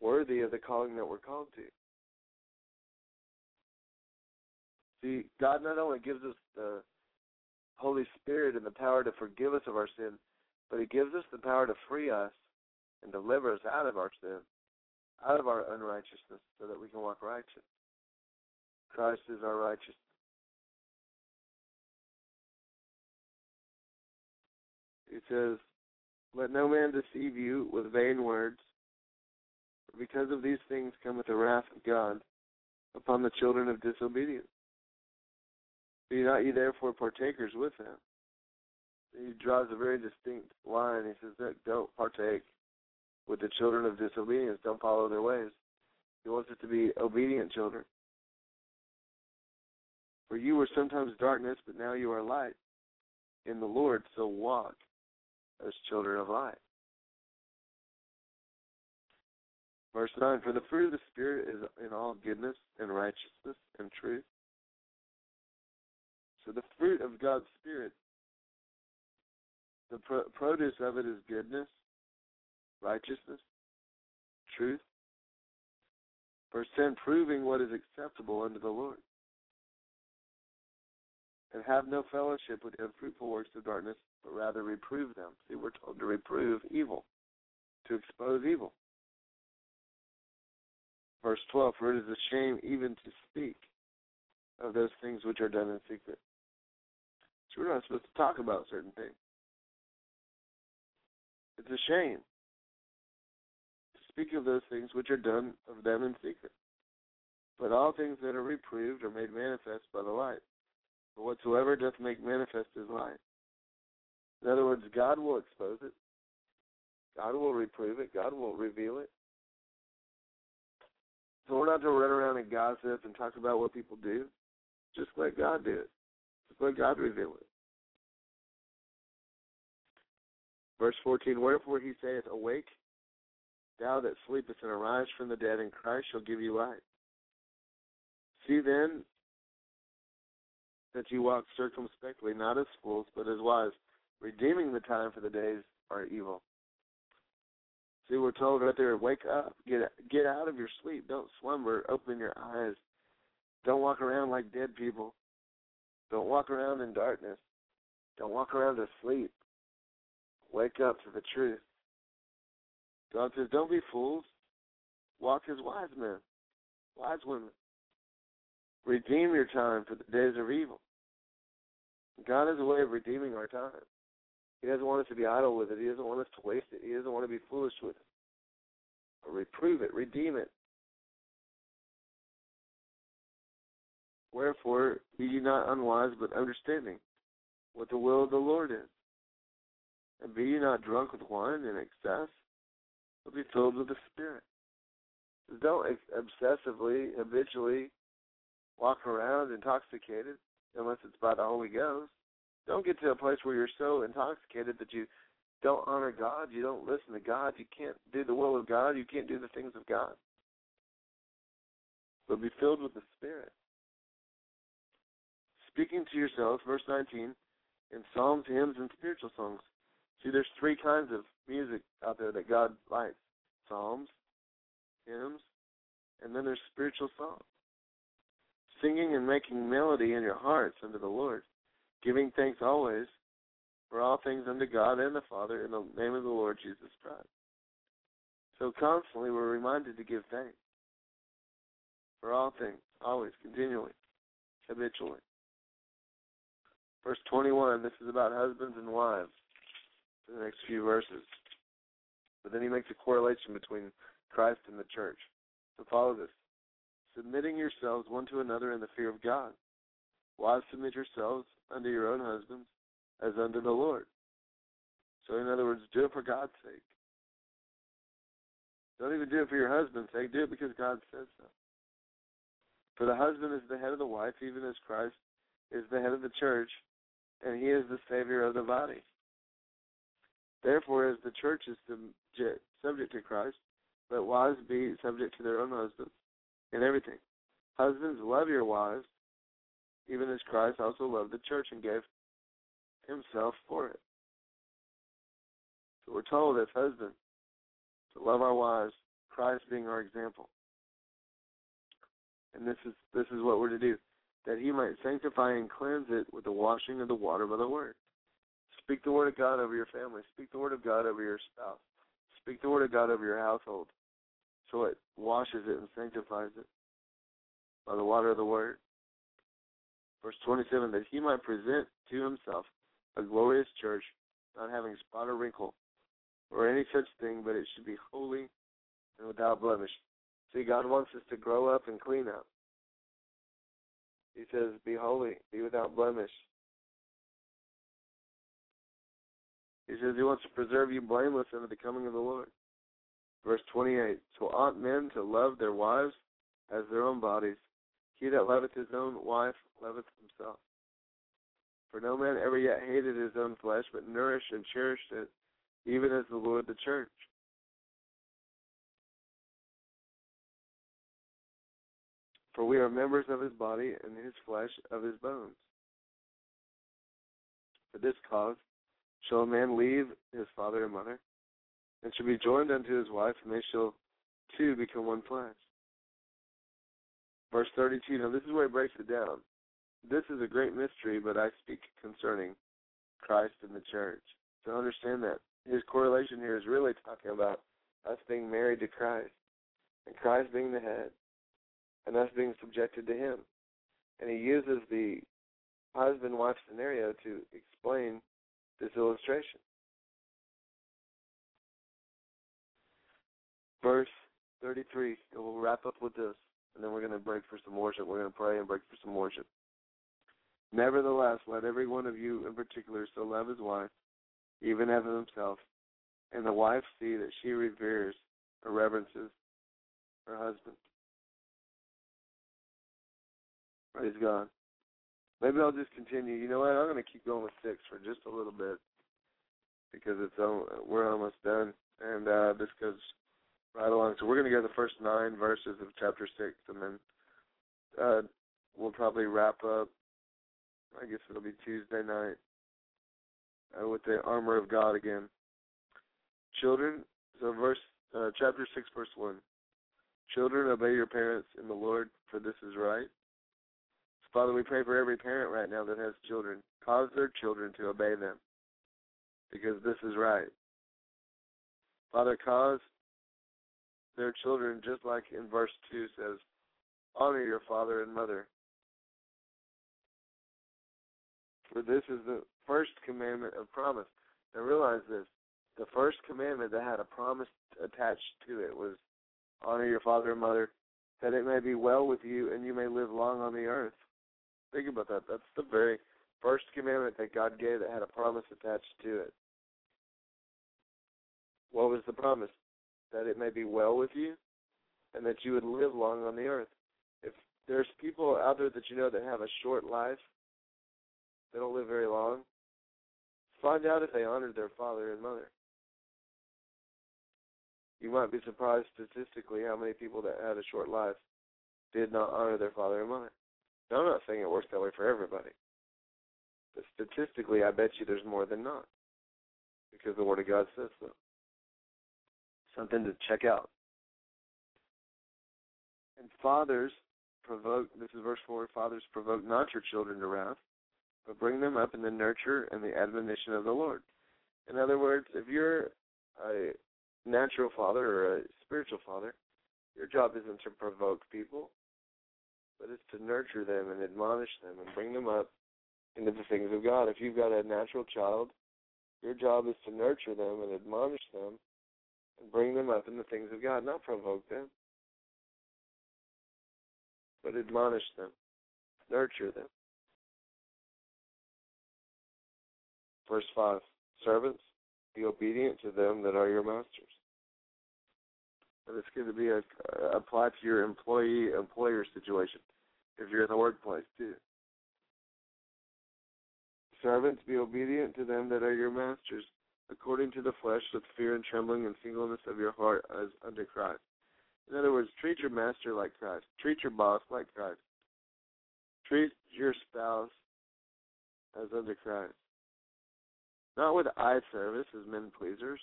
worthy of the calling that we're called to. See, God not only gives us the Holy Spirit and the power to forgive us of our sin, but He gives us the power to free us and deliver us out of our sin, out of our unrighteousness, so that we can walk righteous. Christ is our righteousness. He says, Let no man deceive you with vain words, for because of these things cometh the wrath of God upon the children of disobedience. Be not ye therefore partakers with them. He draws a very distinct line. He says, don't partake with the children of disobedience. Don't follow their ways. He wants us to be obedient children. For you were sometimes darkness, but now you are light in the Lord, so walk as children of light. Verse 9 For the fruit of the Spirit is in all goodness and righteousness and truth. So the fruit of God's Spirit, the pro- produce of it is goodness, righteousness, truth. Verse 10 Proving what is acceptable unto the Lord. And have no fellowship with unfruitful works of darkness, but rather reprove them. See, we're told to reprove evil, to expose evil. Verse 12, for it is a shame even to speak of those things which are done in secret. So we're not supposed to talk about certain things. It's a shame speak of those things which are done of them in secret. But all things that are reproved are made manifest by the light. For whatsoever doth make manifest is light. In other words, God will expose it. God will reprove it. God will reveal it. So we're not to run around and gossip and talk about what people do. Just let God do it. Just let God reveal it. Verse 14, Wherefore he saith, Awake, thou that sleepest, and arise from the dead, and Christ shall give you light. See then that you walk circumspectly, not as fools, but as wise, redeeming the time for the days are evil. See, we're told right there, wake up, get get out of your sleep, don't slumber, open your eyes, don't walk around like dead people, don't walk around in darkness, don't walk around asleep. Wake up to the truth. God says, don't be fools, walk as wise men, wise women. Redeem your time for the days of evil. God has a way of redeeming our time. He doesn't want us to be idle with it. He doesn't want us to waste it. He doesn't want to be foolish with it. But reprove it, redeem it. Wherefore, be ye not unwise, but understanding what the will of the Lord is. And be ye not drunk with wine in excess, but be filled with the Spirit. Don't obsessively, habitually walk around intoxicated unless it's by the Holy Ghost. Don't get to a place where you're so intoxicated that you don't honor God, you don't listen to God, you can't do the will of God, you can't do the things of God. But be filled with the Spirit. Speaking to yourselves, verse 19, in psalms, hymns, and spiritual songs. See, there's three kinds of music out there that God likes psalms, hymns, and then there's spiritual songs. Singing and making melody in your hearts unto the Lord giving thanks always for all things unto God and the Father in the name of the Lord Jesus Christ. So constantly we're reminded to give thanks for all things, always, continually, habitually. Verse 21, this is about husbands and wives, for the next few verses. But then he makes a correlation between Christ and the church. So follow this. Submitting yourselves one to another in the fear of God. Wives, submit yourselves unto your own husbands as unto the Lord. So, in other words, do it for God's sake. Don't even do it for your husband's sake. Do it because God says so. For the husband is the head of the wife, even as Christ is the head of the church, and he is the Savior of the body. Therefore, as the church is subject to Christ, let wives be subject to their own husbands in everything. Husbands, love your wives even as Christ also loved the church and gave himself for it. So we're told as husbands to love our wives, Christ being our example. And this is this is what we're to do. That he might sanctify and cleanse it with the washing of the water by the word. Speak the word of God over your family. Speak the word of God over your spouse. Speak the word of God over your household. So it washes it and sanctifies it by the water of the word. Verse 27 that he might present to himself a glorious church, not having spot or wrinkle or any such thing, but it should be holy and without blemish. See, God wants us to grow up and clean up. He says, Be holy, be without blemish. He says he wants to preserve you blameless unto the coming of the Lord. Verse 28 So ought men to love their wives as their own bodies. He that loveth his own wife loveth himself. For no man ever yet hated his own flesh, but nourished and cherished it, even as the Lord the church. For we are members of his body, and his flesh of his bones. For this cause shall a man leave his father and mother, and shall be joined unto his wife, and they shall two become one flesh. Verse 32, now this is where he breaks it down. This is a great mystery, but I speak concerning Christ and the church. To understand that his correlation here is really talking about us being married to Christ, and Christ being the head, and us being subjected to him. And he uses the husband wife scenario to explain this illustration. Verse 33, and we'll wrap up with this, and then we're going to break for some worship. We're going to pray and break for some worship. Nevertheless, let every one of you in particular so love his wife, even as himself, and the wife see that she reveres or reverences her husband. Praise God. Maybe I'll just continue. You know what? I'm going to keep going with six for just a little bit because it's we're almost done, and uh, this goes right along. So we're going to go the first nine verses of chapter six, and then uh, we'll probably wrap up. I guess it'll be Tuesday night uh, with the armor of God again. Children, so verse uh, chapter six, verse one. Children, obey your parents in the Lord, for this is right. Father, we pray for every parent right now that has children. Cause their children to obey them because this is right. Father, cause their children, just like in verse 2 says, honor your father and mother. For this is the first commandment of promise. Now realize this the first commandment that had a promise attached to it was honor your father and mother, that it may be well with you and you may live long on the earth. Think about that. That's the very first commandment that God gave that had a promise attached to it. What was the promise? That it may be well with you and that you would live long on the earth. If there's people out there that you know that have a short life, they don't live very long, find out if they honored their father and mother. You might be surprised statistically how many people that had a short life did not honor their father and mother. Now, I'm not saying it works that way for everybody. But statistically, I bet you there's more than not. Because the Word of God says so. Something to check out. And fathers provoke, this is verse 4, fathers provoke not your children to wrath, but bring them up in the nurture and the admonition of the Lord. In other words, if you're a natural father or a spiritual father, your job isn't to provoke people but it's to nurture them and admonish them and bring them up into the things of God. If you've got a natural child, your job is to nurture them and admonish them and bring them up in the things of God, not provoke them, but admonish them, nurture them. Verse 5 Servants, be obedient to them that are your masters. It's going to be a, uh, applied to your employee employer situation if you're in the workplace too. Servants, be obedient to them that are your masters, according to the flesh, with fear and trembling and singleness of your heart as unto Christ. In other words, treat your master like Christ. Treat your boss like Christ. Treat your spouse as unto Christ. Not with eye service as men pleasers.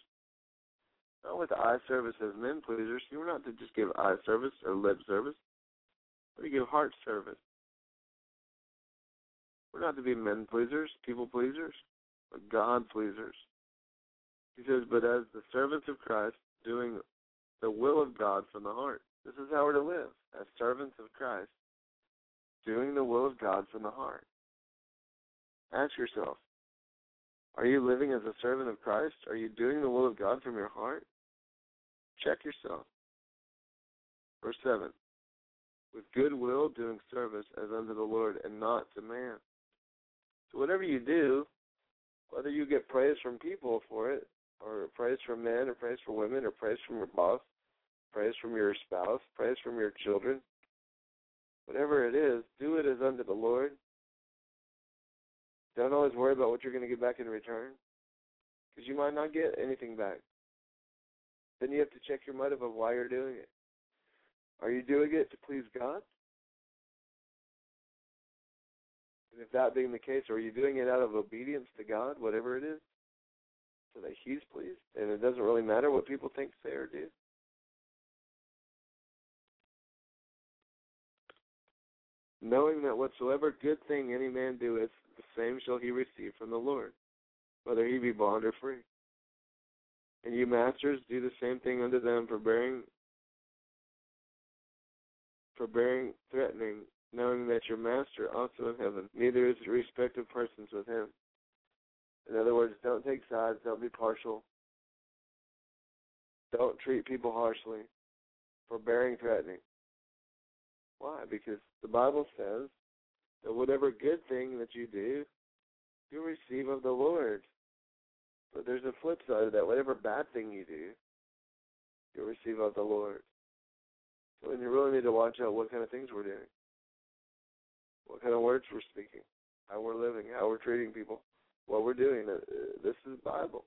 Not with eye service as men pleasers. You are not to just give eye service or lip service. but We give heart service. We're not to be men pleasers, people pleasers, but God pleasers. He says, but as the servants of Christ, doing the will of God from the heart. This is how we're to live, as servants of Christ, doing the will of God from the heart. Ask yourself, are you living as a servant of Christ? Are you doing the will of God from your heart? Check yourself. Verse 7 with good will doing service as unto the Lord and not to man. So whatever you do, whether you get praise from people for it, or praise from men, or praise from women, or praise from your boss, praise from your spouse, praise from your children, whatever it is, do it as unto the Lord. Don't always worry about what you're going to get back in return, because you might not get anything back. Then you have to check your motive of why you're doing it. Are you doing it to please God? And if that being the case, are you doing it out of obedience to God, whatever it is, so that He's pleased? And it doesn't really matter what people think, say, or do? Knowing that whatsoever good thing any man doeth, same shall he receive from the Lord, whether he be bond or free. And you masters do the same thing unto them for bearing for bearing threatening, knowing that your master also in heaven neither is respect of persons with him. In other words, don't take sides, don't be partial. Don't treat people harshly for bearing threatening. Why? Because the Bible says that whatever good thing that you do, you receive of the Lord. But there's a flip side of that. Whatever bad thing you do, you receive of the Lord. So you really need to watch out what kind of things we're doing, what kind of words we're speaking, how we're living, how we're treating people, what we're doing. Uh, this is Bible.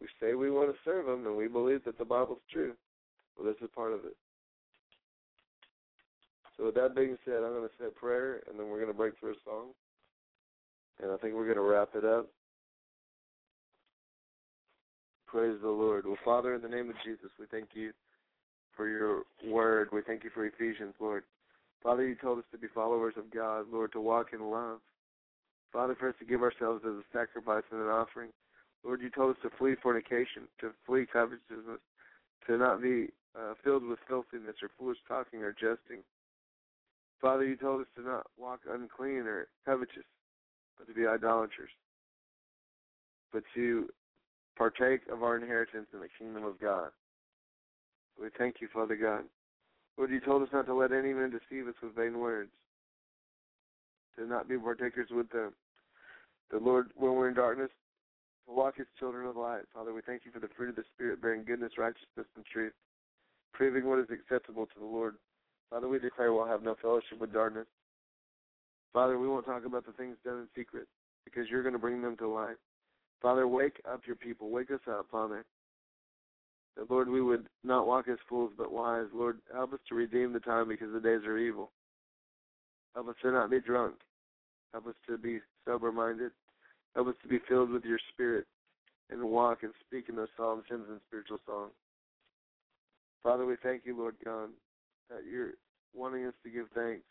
We say we want to serve Him, and we believe that the Bible's true. Well, this is part of it. So with that being said, I'm going to say a prayer, and then we're going to break through a song. And I think we're going to wrap it up. Praise the Lord. Well, Father, in the name of Jesus, we thank you for your word. We thank you for Ephesians, Lord. Father, you told us to be followers of God, Lord, to walk in love. Father, for us to give ourselves as a sacrifice and an offering. Lord, you told us to flee fornication, to flee covetousness, to not be uh, filled with filthiness or foolish talking or jesting. Father, you told us to not walk unclean or covetous, but to be idolaters, but to partake of our inheritance in the kingdom of God. We thank you, Father God. Lord, you told us not to let any man deceive us with vain words, to not be partakers with them. The Lord, when we're in darkness, to walk as children of light. Father, we thank you for the fruit of the Spirit, bearing goodness, righteousness, and truth, proving what is acceptable to the Lord. Father, we declare we'll have no fellowship with darkness. Father, we won't talk about the things done in secret because you're going to bring them to light. Father, wake up your people. Wake us up, Father. That, Lord, we would not walk as fools but wise. Lord, help us to redeem the time because the days are evil. Help us to not be drunk. Help us to be sober minded. Help us to be filled with your spirit and walk and speak in those psalms, hymns, and spiritual songs. Father, we thank you, Lord God, that you're wanting us to give thanks.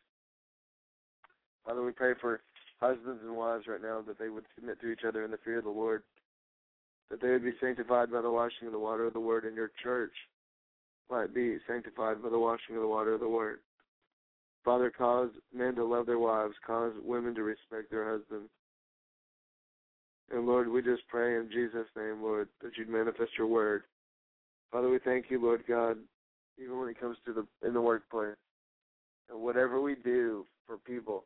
Father, we pray for husbands and wives right now that they would submit to each other in the fear of the Lord, that they would be sanctified by the washing of the water of the Word, and your church might be sanctified by the washing of the water of the Word. Father, cause men to love their wives, cause women to respect their husbands. And Lord, we just pray in Jesus' name, Lord, that you'd manifest your word. Father, we thank you, Lord God, even when it comes to the in the workplace. And whatever we do for people,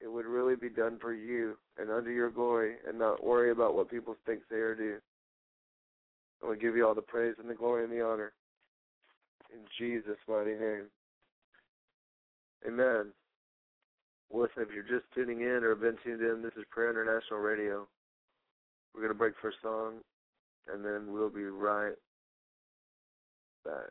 it would really be done for you and under your glory and not worry about what people think, say, or do. And we give you all the praise and the glory and the honor. In Jesus' mighty name. Amen. Listen, if you're just tuning in or have been tuned in, this is Prayer International Radio. We're going to break for a song, and then we'll be right back.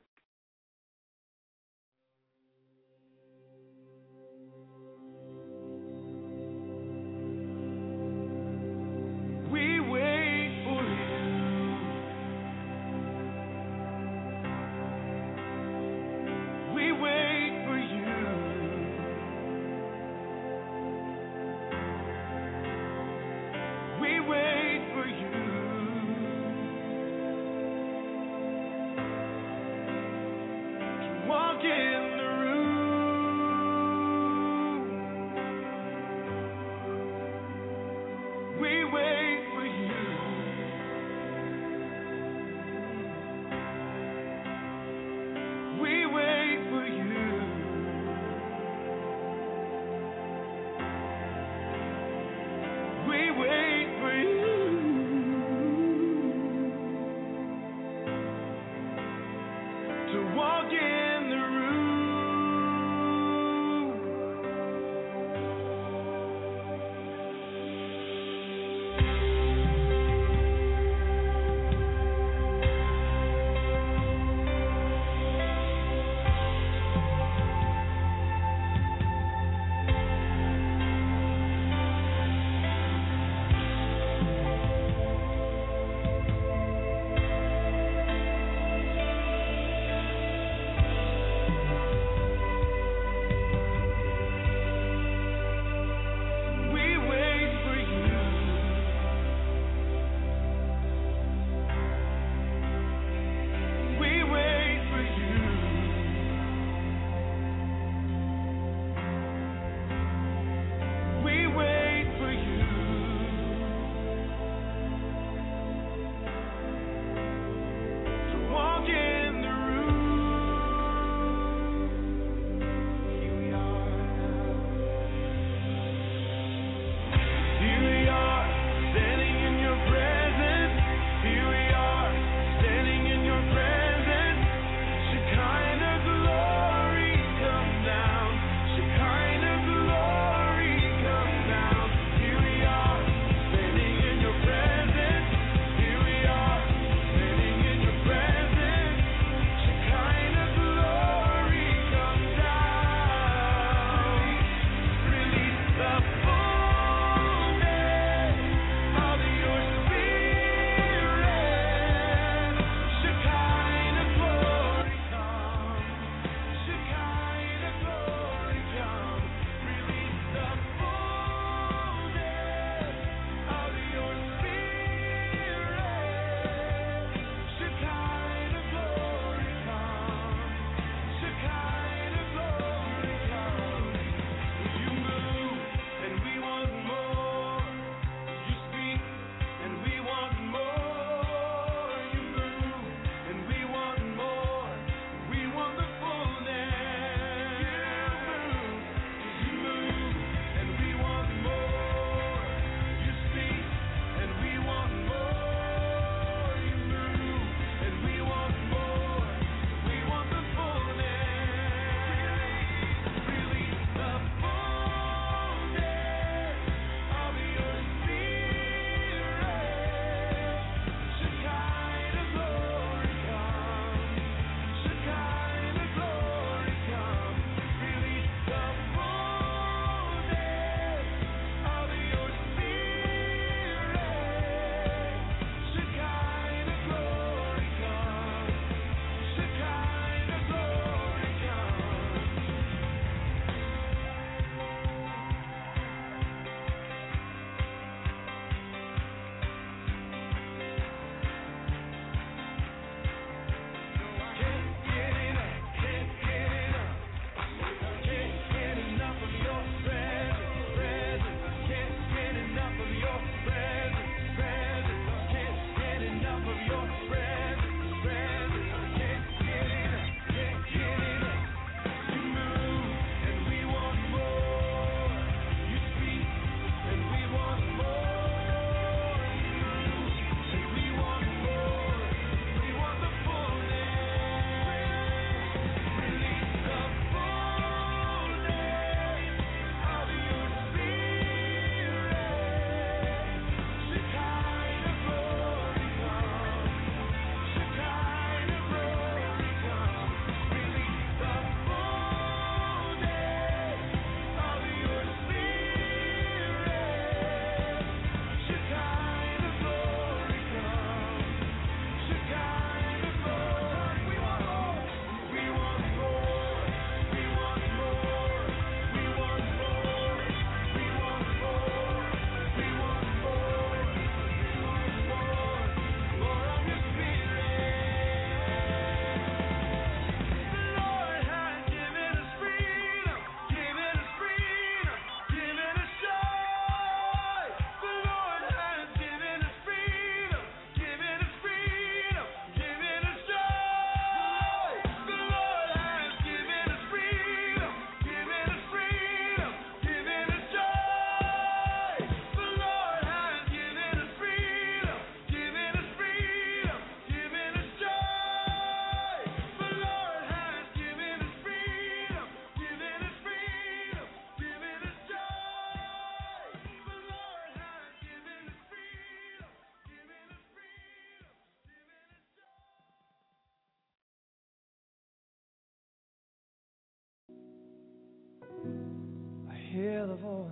the voice.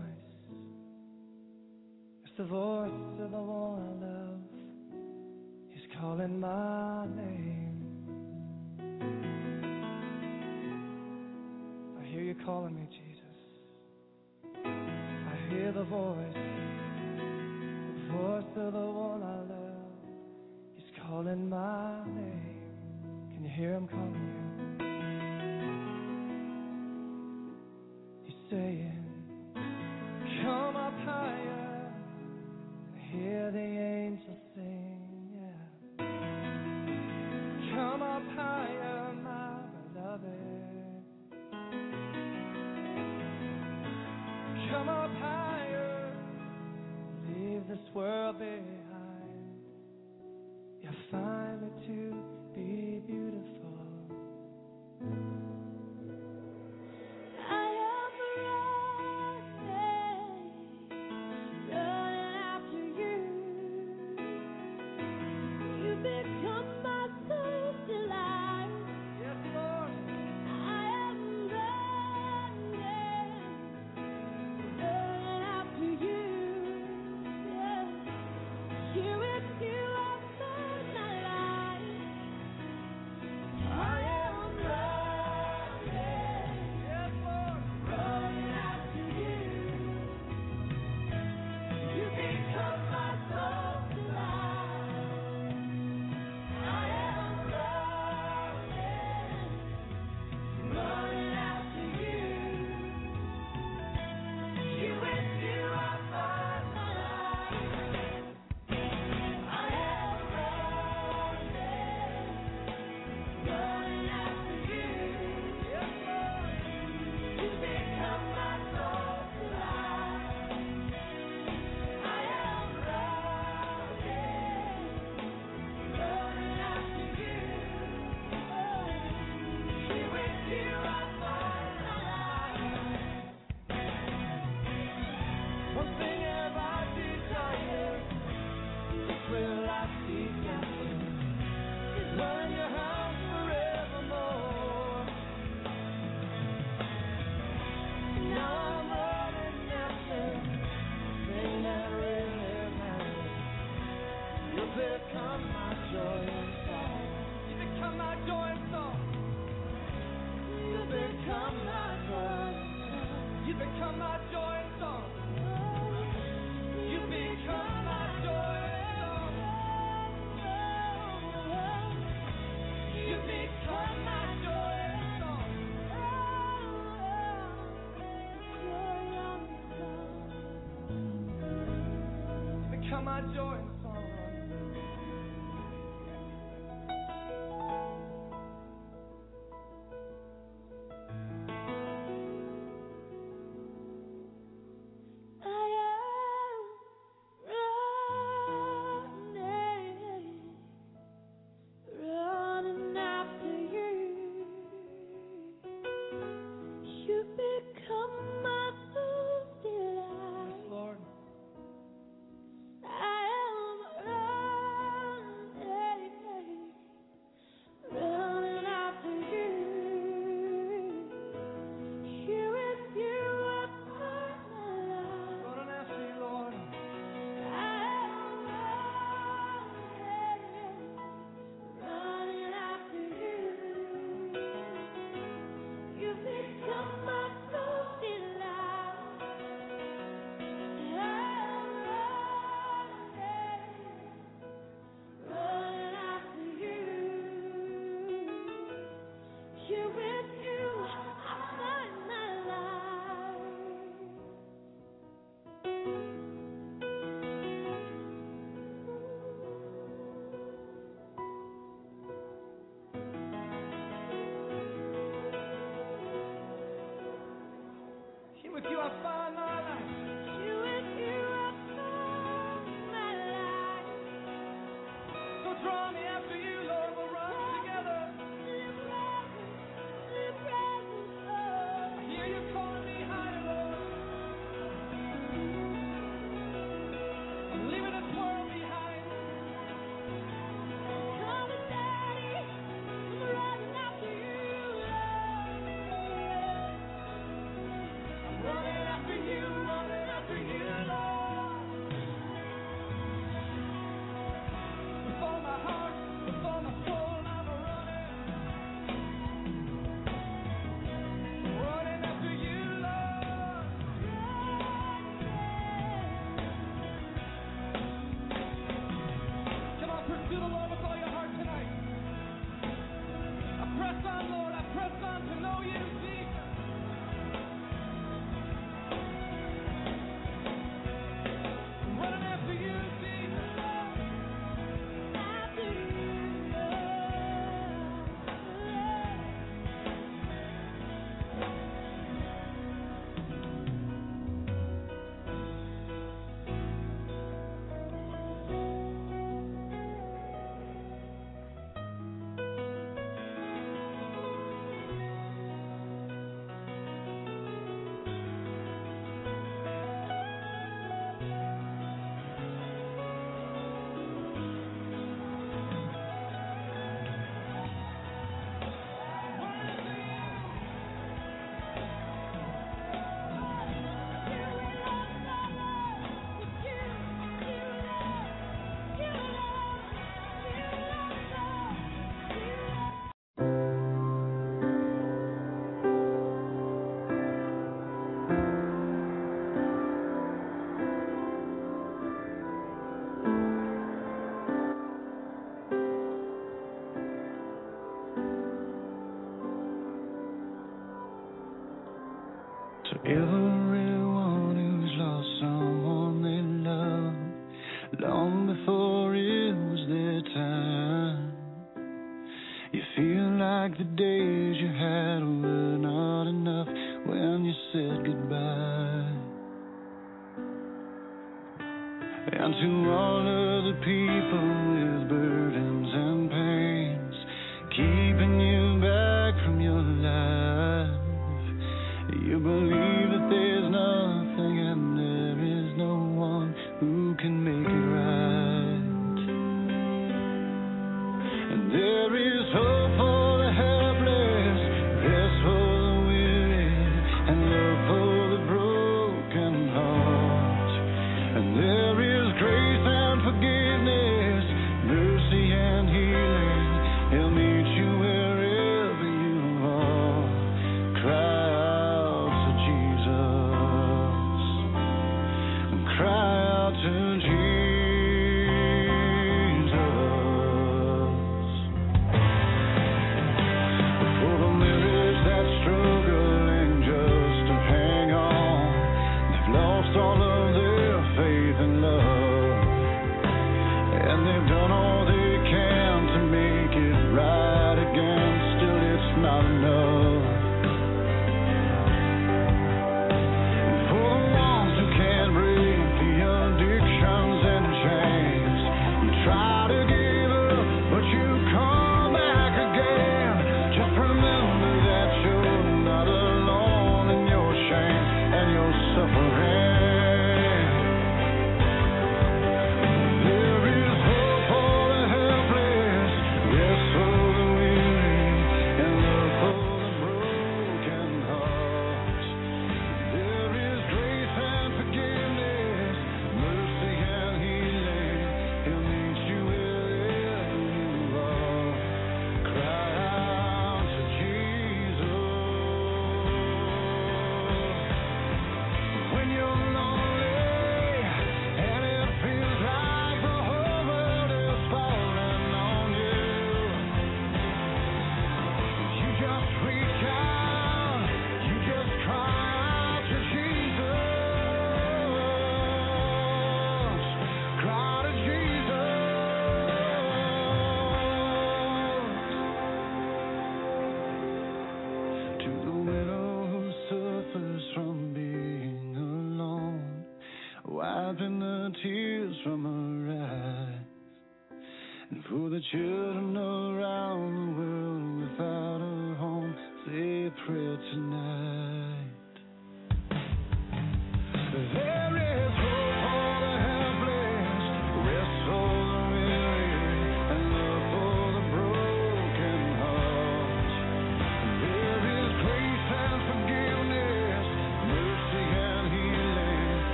It's the voice of the one I love. He's calling my name. I hear you calling me, joy. you are So is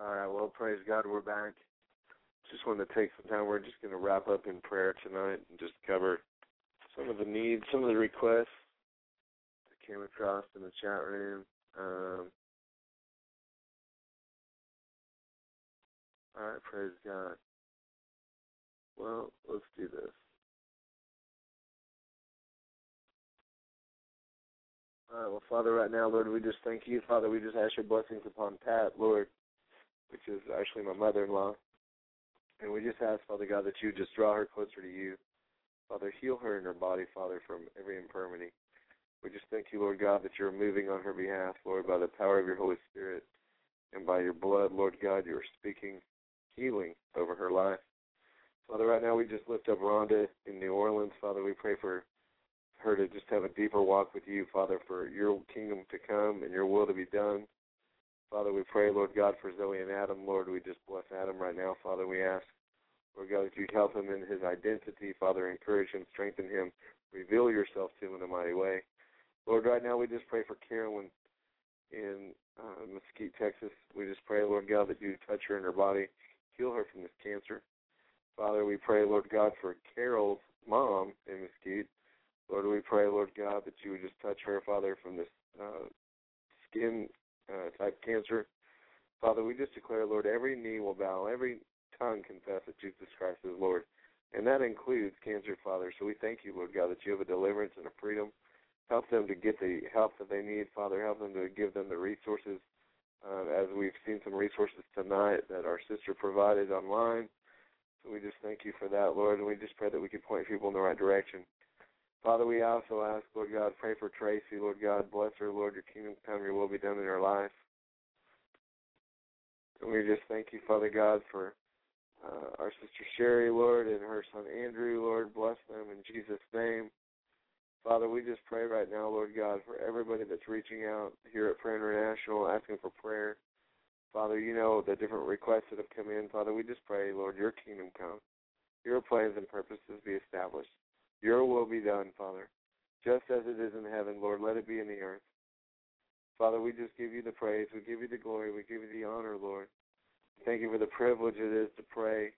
All right. Well, praise God, we're back. Just wanted to take some time. We're just going to wrap up in prayer tonight and just cover some of the needs, some of the requests that came across in the chat room. Um, all right. Praise God. Well, let's do this. All right, well, Father, right now, Lord, we just thank you. Father, we just ask your blessings upon Pat, Lord which is actually my mother in law. And we just ask, Father God, that you just draw her closer to you. Father, heal her in her body, Father, from every infirmity. We just thank you, Lord God, that you're moving on her behalf, Lord, by the power of your Holy Spirit and by your blood, Lord God, you are speaking healing over her life. Father, right now we just lift up Rhonda in New Orleans. Father, we pray for her to just have a deeper walk with you, Father, for your kingdom to come and your will to be done. Father, we pray, Lord God, for Zoe and Adam. Lord, we just bless Adam right now. Father, we ask, Lord God, that you'd help him in his identity. Father, encourage him, strengthen him, reveal yourself to him in a mighty way. Lord, right now we just pray for Carolyn in uh, Mesquite, Texas. We just pray, Lord God, that you touch her in her body, heal her from this cancer. Father, we pray, Lord God, for Carol's mom in Mesquite. Lord, we pray, Lord God, that you would just touch her, Father, from this uh, skin uh, type cancer. Father, we just declare, Lord, every knee will bow, every tongue confess that Jesus Christ is Lord. And that includes cancer, Father. So we thank you, Lord God, that you have a deliverance and a freedom. Help them to get the help that they need, Father. Help them to give them the resources. Uh, as we've seen some resources tonight that our sister provided online. So we just thank you for that, Lord, and we just pray that we can point people in the right direction. Father, we also ask, Lord God, pray for Tracy, Lord God, bless her, Lord, your kingdom come, your will be done in her life. And we just thank you, Father God, for uh, our sister Sherry, Lord, and her son Andrew, Lord, bless them in Jesus' name. Father, we just pray right now, Lord God, for everybody that's reaching out here at Prayer International, asking for prayer. Father, you know the different requests that have come in. Father, we just pray, Lord, your kingdom come, your plans and purposes be established. Your will be done, Father, just as it is in heaven, Lord. Let it be in the earth. Father, we just give you the praise. We give you the glory. We give you the honor, Lord. Thank you for the privilege it is to pray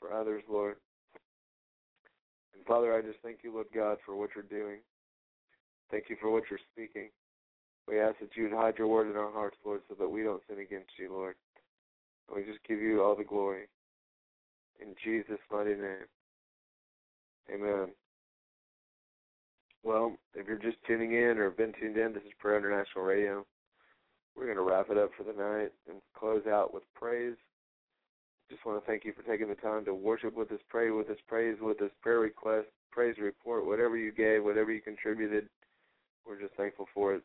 for others, Lord. And Father, I just thank you, Lord God, for what you're doing. Thank you for what you're speaking. We ask that you'd hide your word in our hearts, Lord, so that we don't sin against you, Lord. And we just give you all the glory. In Jesus' mighty name. Amen. Well, if you're just tuning in or have been tuned in, this is Prayer International Radio. We're going to wrap it up for the night and close out with praise. Just want to thank you for taking the time to worship with us, pray with us, praise with us, prayer request, praise report, whatever you gave, whatever you contributed. We're just thankful for it.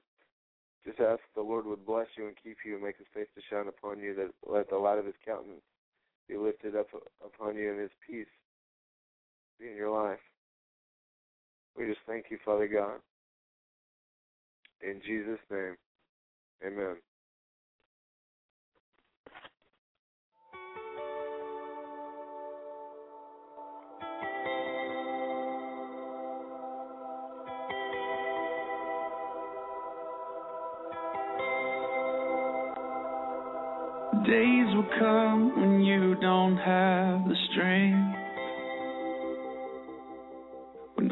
Just ask the Lord would bless you and keep you and make his face to shine upon you, that let the light of his countenance be lifted up upon you and his peace be in your life. We just thank you, Father God. In Jesus' name, amen. Days will come when you don't have the strength.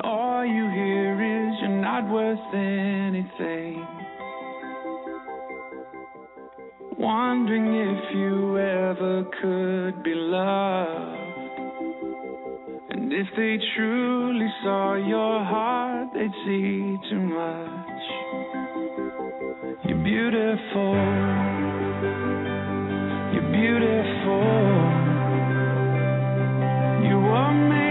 All you hear is you're not worth anything. Wondering if you ever could be loved. And if they truly saw your heart, they'd see too much. You're beautiful. You're beautiful. You are made